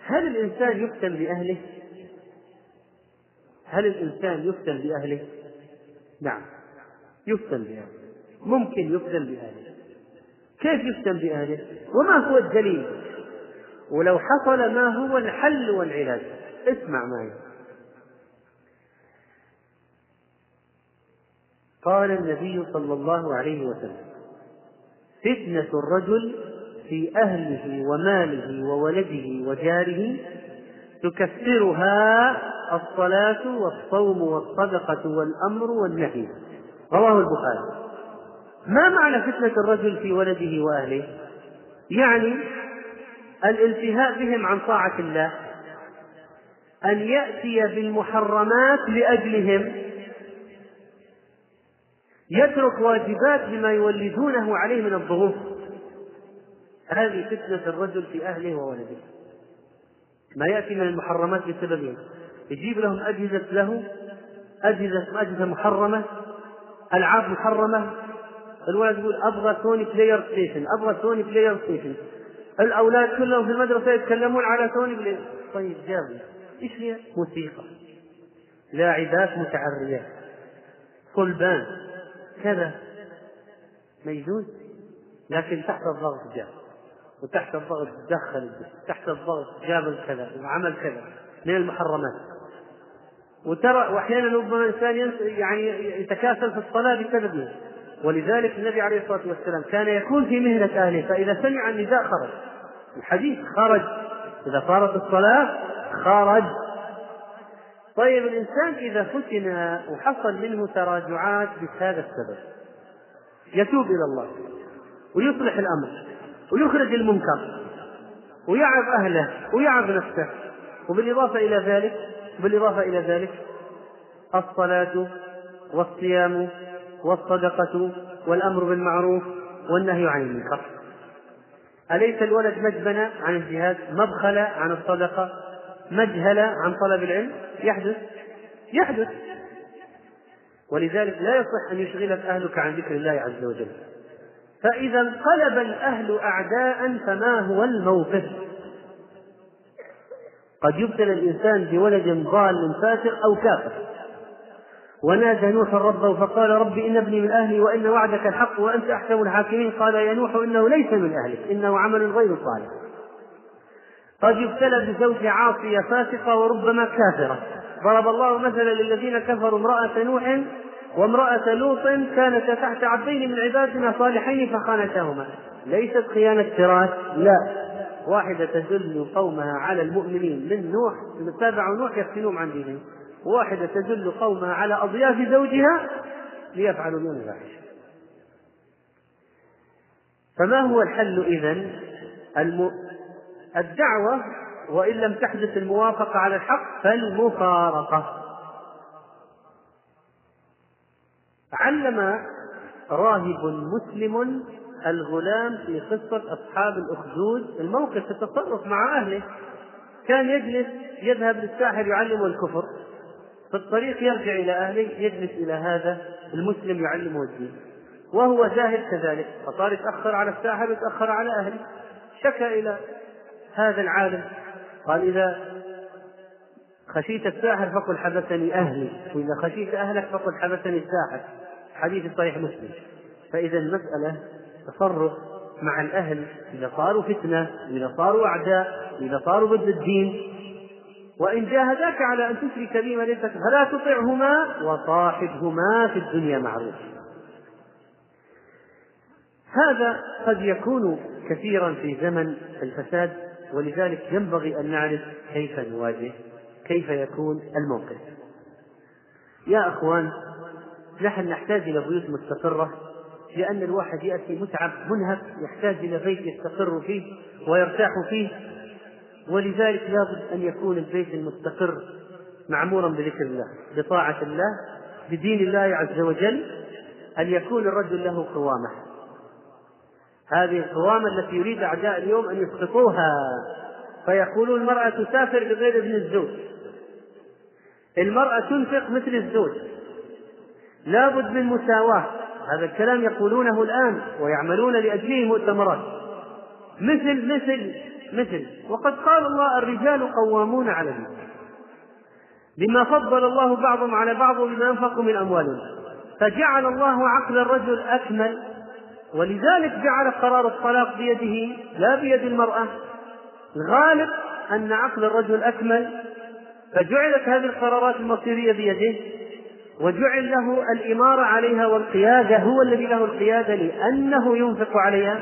A: هل الإنسان يفتن بأهله؟ هل الإنسان يفتن بأهله؟ نعم يفتن بأهله. ممكن يفتن بأهله كيف يفتن بأهله؟ وما هو الدليل؟ ولو حصل ما هو الحل والعلاج. اسمع معي. قال النبي صلى الله عليه وسلم فتنة الرجل في أهله وماله وولده وجاره تكفرها الصلاة والصوم والصدقة والأمر والنهي. رواه البخاري. ما معنى فتنة الرجل في ولده وأهله؟ يعني الالتهاء بهم عن طاعة الله أن يأتي بالمحرمات لأجلهم يترك واجبات بما يولدونه عليه من الظروف. هذه فتنة الرجل في أهله وولده. ما يأتي من المحرمات بسببهم يجيب لهم أجهزة له أجهزة أجهزة محرمة ألعاب محرمة الولد يقول أبغى سوني بلاير ستيشن أبغى سوني بلاير ستيشن. الأولاد كلهم في المدرسة يتكلمون على سوني بلاير. طيب جاب. إيش هي؟ موسيقى. لاعبات متعريات صلبان كذا. ما يجوز لكن تحت الضغط جاء وتحت الضغط دخل تحت الضغط جاب كذا وعمل كذا. من المحرمات. وترى وأحيانا ربما الإنسان يعني يتكاسل في الصلاة بسببه. ولذلك النبي عليه الصلاة والسلام كان يكون في مهنة أهله فإذا سمع النداء خرج. الحديث خرج. إذا صارت الصلاة خرج. طيب الإنسان إذا فتن وحصل منه تراجعات بهذا السبب يتوب إلى الله ويصلح الأمر ويخرج المنكر ويعظ أهله ويعظ نفسه. وبالإضافة إلى ذلك بالإضافة إلى ذلك الصلاة والصيام والصدقة والأمر بالمعروف والنهي عن المنكر. أليس الولد مجبنة عن الجهاد؟ مبخلة عن الصدقة؟ مجهلة عن طلب العلم؟ يحدث. يحدث. ولذلك لا يصح أن يشغلك أهلك عن ذكر الله عز وجل. فإذا انقلب الأهل أعداء فما هو الموقف؟ قد يبتلى الإنسان بولد ضال فاسق أو كافر. ونادى نوح ربه فقال رب إن ابني من أهلي وإن وعدك الحق وأنت أحكم الحاكمين. قال يا نوح إنه ليس من أهلك إنه عمل غير صالح. قد يبتلى بزوج عاصية فاسقة وربما كافرة. ضرب الله مثلا للذين كفروا امرأة نوح وامرأة لوط كانتا تحت عبدين من عبادنا صالحين فخانتاهما. ليست خيانة فراش لا. واحدة تدل قومها على المؤمنين. من نوح تابعوا نوح يفتنون عن دينهم. واحدة تدل قومها على أضياف زوجها ليفعلوا بهم الفاحشة. فما هو الحل إذن؟ الم... الدعوة وإن لم تحدث الموافقة على الحق فالمفارقة. علم راهب مسلم الغلام في قصة أصحاب الأخدود الموقف في التصرف مع أهله. كان يجلس يذهب للساحر يعلمه الكفر. في الطريق يرجع إلى أهله يجلس إلى هذا المسلم يعلمه الدين. وهو جاهل كذلك فصار يتأخر على الساحر ويتأخر على أهله. شكى إلى هذا العالم قال إذا خشيت الساحر فقل حبسني أهلي وإذا خشيت أهلك فقل حبسني الساحر حديث صحيح مسلم. فإذا المسألة تصرف مع الأهل إذا صاروا فتنة إذا صاروا أعداء إذا صاروا ضد الدين وإن جاهداك على أن تشرك بي ما ليس فلا تطعهما وصاحبهما في الدنيا معروف. هذا قد يكون كثيرا في زمن الفساد ولذلك ينبغي أن نعرف كيف نواجه كيف يكون الموقف. يا أخوان نحن نحتاج إلى بيوت مستقرة لأن الواحد يأتي متعب منهك يحتاج إلى بيت يستقر فيه ويرتاح فيه. ولذلك لابد أن يكون البيت المستقر معمورا بذكر الله بطاعة الله بدين الله عز وجل أن يكون الرجل له قوامة. هذه القوامة التي يريد أعداء اليوم أن يسقطوها. فيقولون المرأة تسافر بغير ابن الزوج. المرأة تنفق مثل الزوج. لابد من مساواة. هذا الكلام يقولونه الآن ويعملون لأجله مؤتمرات. مثل مثل مثل وقد قال الله الرجال قوامون على النساء بما فضل الله بعضهم على بعض وبما انفقوا من أموالهم. فجعل الله عقل الرجل أكمل ولذلك جعل قرار الطلاق بيده لا بيد المرأة. الغالب أن عقل الرجل أكمل فجعلت هذه القرارات المصيرية بيده وجعل له الإمارة عليها والقيادة هو الذي له القيادة لأنه ينفق عليها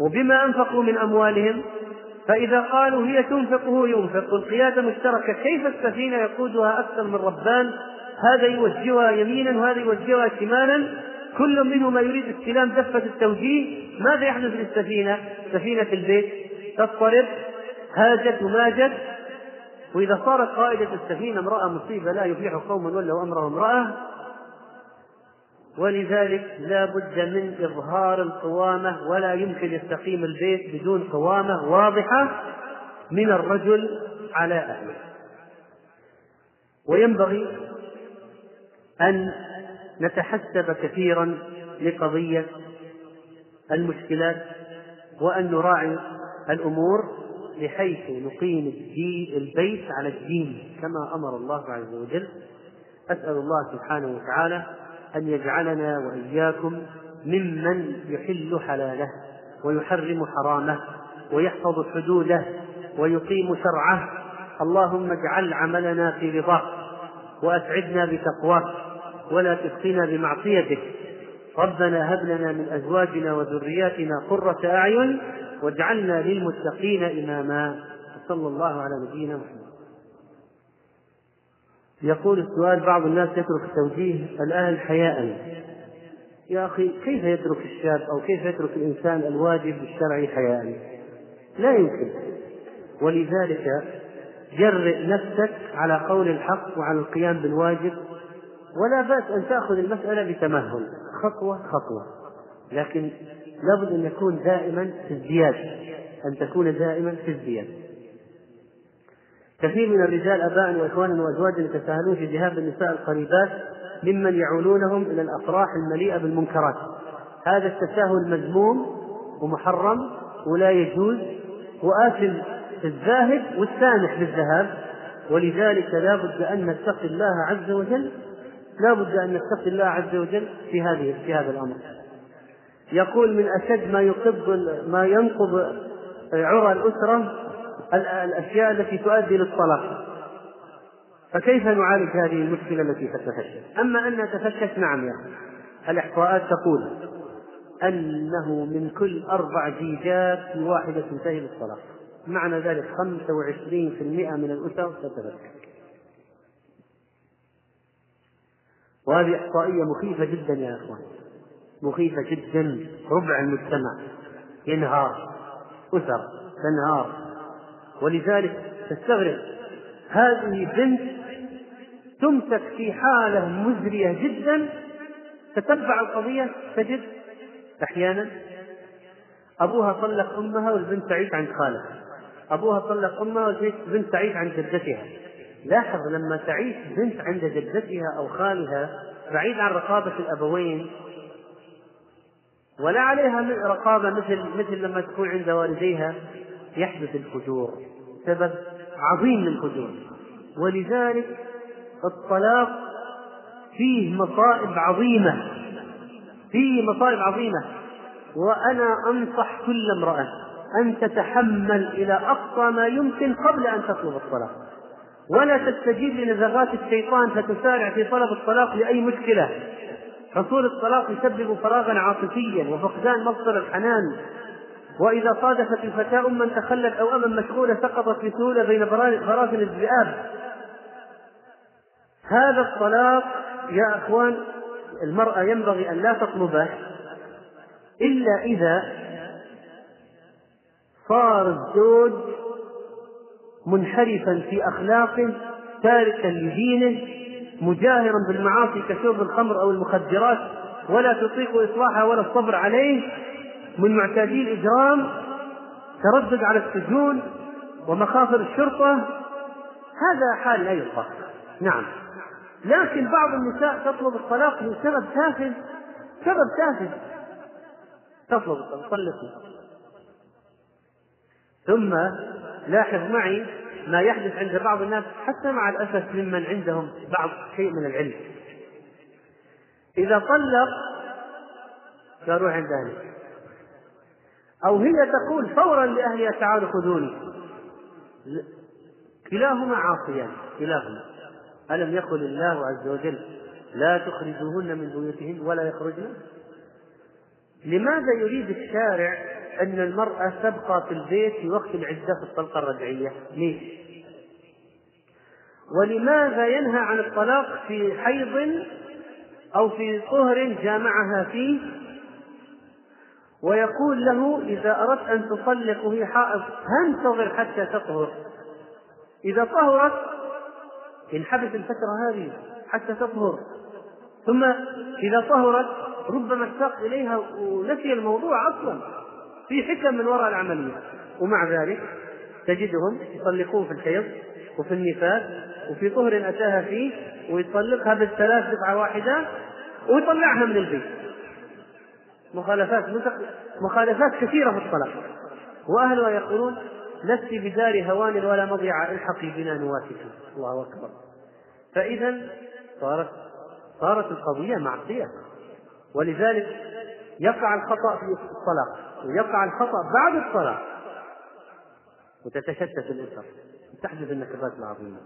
A: وبما أنفقوا من أموالهم فإذا قالوا هي تنفق هو ينفق والقيادة مشتركة كيف السفينة يقودها أكثر من ربان؟ هذا يوجهها يمينا وهذا يوجهها شمالا. كل منهما يريد استلام دفة التوجيه ماذا يحدث للسفينة؟ سفينة البيت تضطرب هاجت وماجت. وإذا صارت قائدة السفينة امرأة مصيبة لا يفلح قوم ولوا أمره امرأة ولذلك لا بد من إظهار القوامة ولا يمكن يستقيم البيت بدون قوامة واضحة من الرجل على أهله. وينبغي أن نتحسب كثيرا لقضية المشكلات وأن نراعي الأمور بحيث نقيم الدين البيت على الدين كما أمر الله عز وجل. أسأل الله سبحانه وتعالى أن يجعلنا وإياكم ممن يحل حلاله ويحرم حرامه ويحفظ حدوده ويقيم شرعه. اللهم اجعل عملنا في رضاك وأسعدنا بتقواك ولا تسقنا بمعصيتك ربنا هب لنا من أزواجنا وذرياتنا قرة أعين واجعلنا للمتقين إماما. صلى الله على نبينا محمد. يقول السؤال بعض الناس يترك توجيه الأهل حياء. يا أخي كيف يترك الشاب أو كيف يترك الإنسان الواجب الشرعي حياء؟ لا يمكن. ولذلك جرئ نفسك على قول الحق وعلى القيام بالواجب ولا بأس أن تأخذ المسألة بتمهل. خطوة خطوة. لكن لابد أن يكون دائما في ازدياد أن تكون دائما في ازدياد. كثير من الرجال أباء وإخوانا وازواجا يتساهلون في ذهاب النساء القريبات ممن يعولونهم إلى الأفراح المليئة بالمنكرات. هذا التساهل مذموم ومحرم ولا يجوز في الذاهب والسامح بالذهاب. ولذلك لا بد أن نتقي الله عز وجل لا بد أن نتقي الله عز وجل في هذه في هذا الأمر. يقول من أشد ما يقض ما ينقض عرى الأسرة الأشياء التي تؤدي للطلاق. فكيف نعالج هذه المشكلة التي تتفشى؟ أما أنها تفشت نعم يا أخي. الإحصاءات تقول أنه من كل أربع زيجات واحدة تنتهي بالطلاق معنى ذلك 25% من الأسر تتفكك وهذه إحصائية مخيفة جدا يا إخوان. مخيفة جدا. ربع المجتمع ينهار. أسر تنهار. ولذلك تستغرب هذه بنت تمسك في حالة مزرية جدا تتبع القضية تجد أحيانا أبوها طلق أمها والبنت تعيش عند خالها. أبوها طلق أمها والبنت تعيش عند جدتها. لاحظ لما تعيش بنت عند جدتها أو خالها بعيد عن رقابة الأبوين ولا عليها رقابة مثل مثل لما تكون عند والديها يحدث الفجور سبب عظيم للفجور. ولذلك الطلاق فيه مصائب عظيمة فيه مصائب عظيمة. وأنا أنصح كل امرأة أن تتحمل إلى أقصى ما يمكن قبل أن تطلب الطلاق. ولا تستجيب لنزغات الشيطان فتسارع في طلب الطلاق لأي مشكلة. حصول الطلاق يسبب فراغا عاطفيا وفقدان مصدر الحنان. وإذا صادفت الفتاة أما تخلت أو أما مشغولة سقطت بسهولة بين براثن الذئاب. هذا الطلاق يا أخوان المرأة ينبغي أن لا تطلبه إلا إذا صار الزوج منحرفا في أخلاقه تاركا لدينه مجاهرا بالمعاصي كشرب الخمر أو المخدرات ولا تطيق إصلاحها ولا الصبر عليه من معتادي الإجرام تردد على السجون ومخاطر الشرطة هذا حال لا يطاق نعم. لكن بعض النساء تطلب الطلاق لسبب تافه سبب تافه. تطلب الطلاق ثم لاحظ معي ما يحدث عند بعض الناس حتى مع الأسف ممن عندهم بعض شيء من العلم. إذا طلق قالوا عند أهله. أو هي تقول فورا لأهلها تعالوا خذوني. كلاهما عاصيان كلاهما. ألم يقل الله عز وجل لا تخرجوهن من بيوتهن ولا يخرجن؟ لماذا يريد الشارع أن المرأة تبقى في البيت في وقت العدة في الطلقة الرجعية؟ ليش ولماذا ينهى عن الطلاق في حيض أو في طهر جامعها فيه ويقول له إذا أردت أن تطلق في حائض فانتظر حتى تطهر. إذا طهرت انحبس الفترة هذه حتى تطهر. ثم إذا طهرت ربما اشتاق إليها ونسي الموضوع أصلا. في حكم من وراء العملية ومع ذلك تجدهم يطلقون في الحيض وفي النفاس وفي طهر أتاها فيه ويطلقها بالثلاث دفعة واحدة ويطلعها من البيت. مخالفات مخالفات كثيرة في الطلاق وأهلها يقولون لست بدار هوان ولا مضيع الحقي بنا نوافق الله أكبر. فإذا صارت صارت القضية معصية. ولذلك يقع الخطأ في الطلاق ويقع الخطأ بعد الطلاق وتتشتت الأسر. تحدث النكبات العظيمة.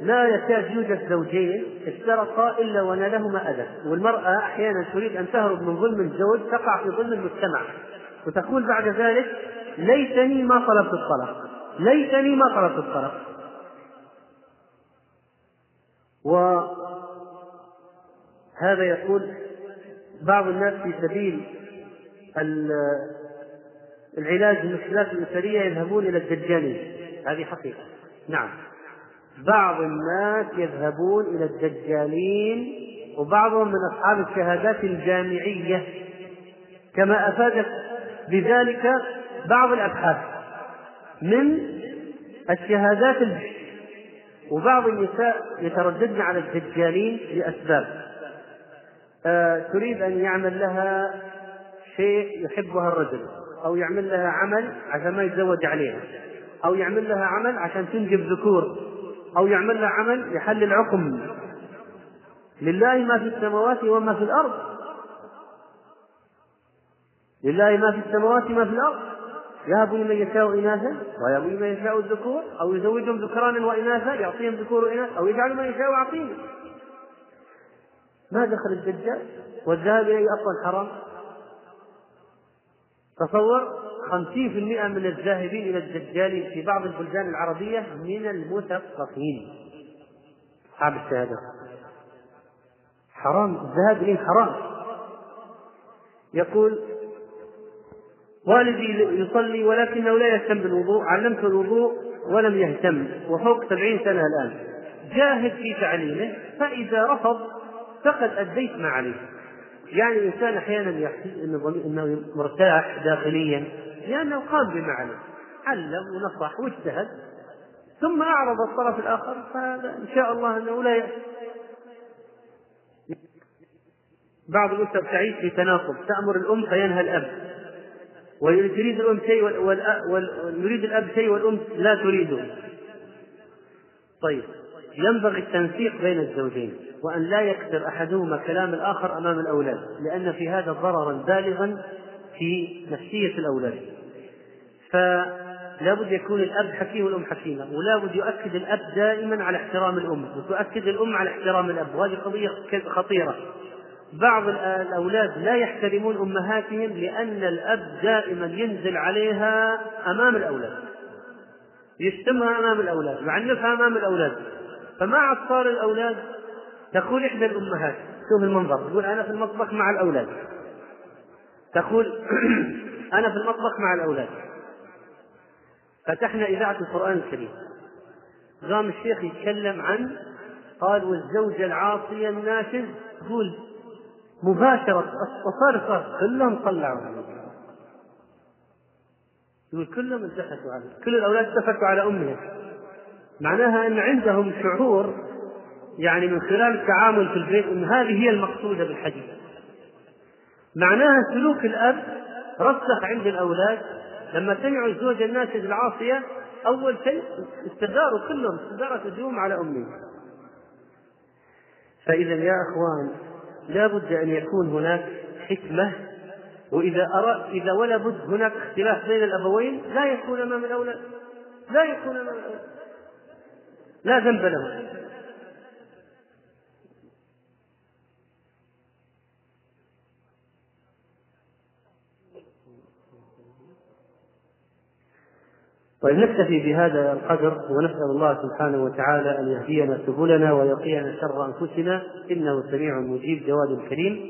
A: لا يكاد يوجد زوجين افترقا إلا ونالهما أذى. والمرأة أحيانا تريد أن تهرب من ظلم الزوج تقع في ظلم المجتمع. وتقول بعد ذلك ليتني ما طلبت الطلاق. ليتني ما طلبت الطلاق. وهذا يقول بعض الناس في سبيل العلاج المشكلات الأسرية يذهبون إلى الدجالين. هذه حقيقة. نعم. بعض الناس يذهبون إلى الدجالين وبعضهم من أصحاب الشهادات الجامعية. كما أفادت بذلك بعض الأبحاث من الشهادات وبعض النساء يترددن على الدجالين لأسباب. آه تريد أن يعمل لها شيء يحبها الرجل أو يعمل لها عمل عشان ما يتزوج عليها أو يعمل لها عمل عشان تنجب ذكور. أو يعمل لها عمل يحلل عقم لله ما في السماوات وما في الأرض. لله ما في السماوات وما في الأرض. يهب لمن يشاء إناثا ويهب لمن يشاء الذكور أو يزوجهم ذكرانا وإناثا يعطيهم ذكور وإناث أو يجعل من يشاء عقيما ما دخل الدجال والذهاب إليه أصلا حرام. تصور خمسين في المئة من الذاهبين إلى الدجال في بعض البلدان العربية من المثقفين. أصحاب الشهادة. حرام. الذهاب إليه حرام. يقول والدي يصلي ولكنه لا يهتم بالوضوء علمته الوضوء ولم يهتم وفوق سبعين سنة الآن. جاهد في تعليمه فإذا رفض فقد أديت ما عليه. يعني الإنسان أحيانا يحس أنه مرتاح داخليا. لأنه قام بما عليه علم ونصح واجتهد ثم أعرض الطرف الآخر فهذا إن شاء الله أنه لا يأتي. بعض الأسر تعيش في تناقض تأمر الأم فينهى الأب. ويريد الأم شيء ويريد الأب شيء والأم لا تريده. طيب ينبغي التنسيق بين الزوجين وأن لا يكثر أحدهما كلام الآخر أمام الأولاد لأن في هذا ضررا بالغا في نفسية الأولاد. فلا بد يكون الأب حكيم والأم حكيمة ولا بد يؤكد الأب دائما على احترام الأم وتؤكد الأم على احترام الأب. وهذه قضية خطيرة. بعض الأولاد لا يحترمون أمهاتهم لأن الأب دائما ينزل عليها أمام الأولاد. يشتمها أمام الأولاد يعنفها أمام الأولاد. فمع أطفال الأولاد؟ تقول إحدى الأمهات شوف المنظر تقول أنا في المطبخ مع الأولاد. تقول <clears throat> أنا في المطبخ مع الأولاد. فتحنا إذاعة القرآن الكريم. قام الشيخ يتكلم عن قال والزوجة العاصية الناشز تقول مباشرة وصار صار كلهم طلعوا. يقول كلهم التفتوا عليه كل الأولاد التفتوا على أمهم. معناها أن عندهم شعور يعني من خلال التعامل في البيت أن هذه هي المقصودة بالحديث. معناها سلوك الأب رسخ عند الأولاد. لما سمعوا الزوجة الناشز العاصية أول شيء استداروا كلهم استدارت الهجوم على أمهم فإذا يا أخوان لا بد أن يكون هناك حكمة وإذا أرى إذا ولا بد هناك اختلاف بين الأبوين لا يكون أمام الأولاد لا يكون أمام الأولاد لا ذنب له طيب نكتفي بهذا القدر ونسأل الله سبحانه وتعالى أن يهدينا سبلنا ويقينا شر أنفسنا. إنه سميع مجيب جواد كريم.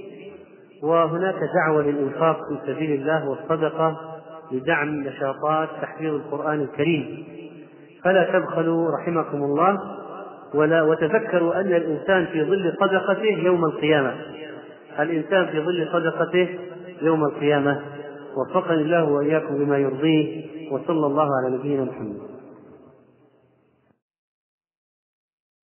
A: وهناك دعوة للإنفاق في سبيل الله والصدقة لدعم نشاطات تحفيظ القرآن الكريم. فلا تبخلوا رحمكم الله ولا وتذكروا أن الإنسان في ظل صدقته يوم القيامة. الإنسان في ظل صدقته يوم القيامة. وفقني الله وإياكم بما يرضيه. وصلى الله على نبينا محمد.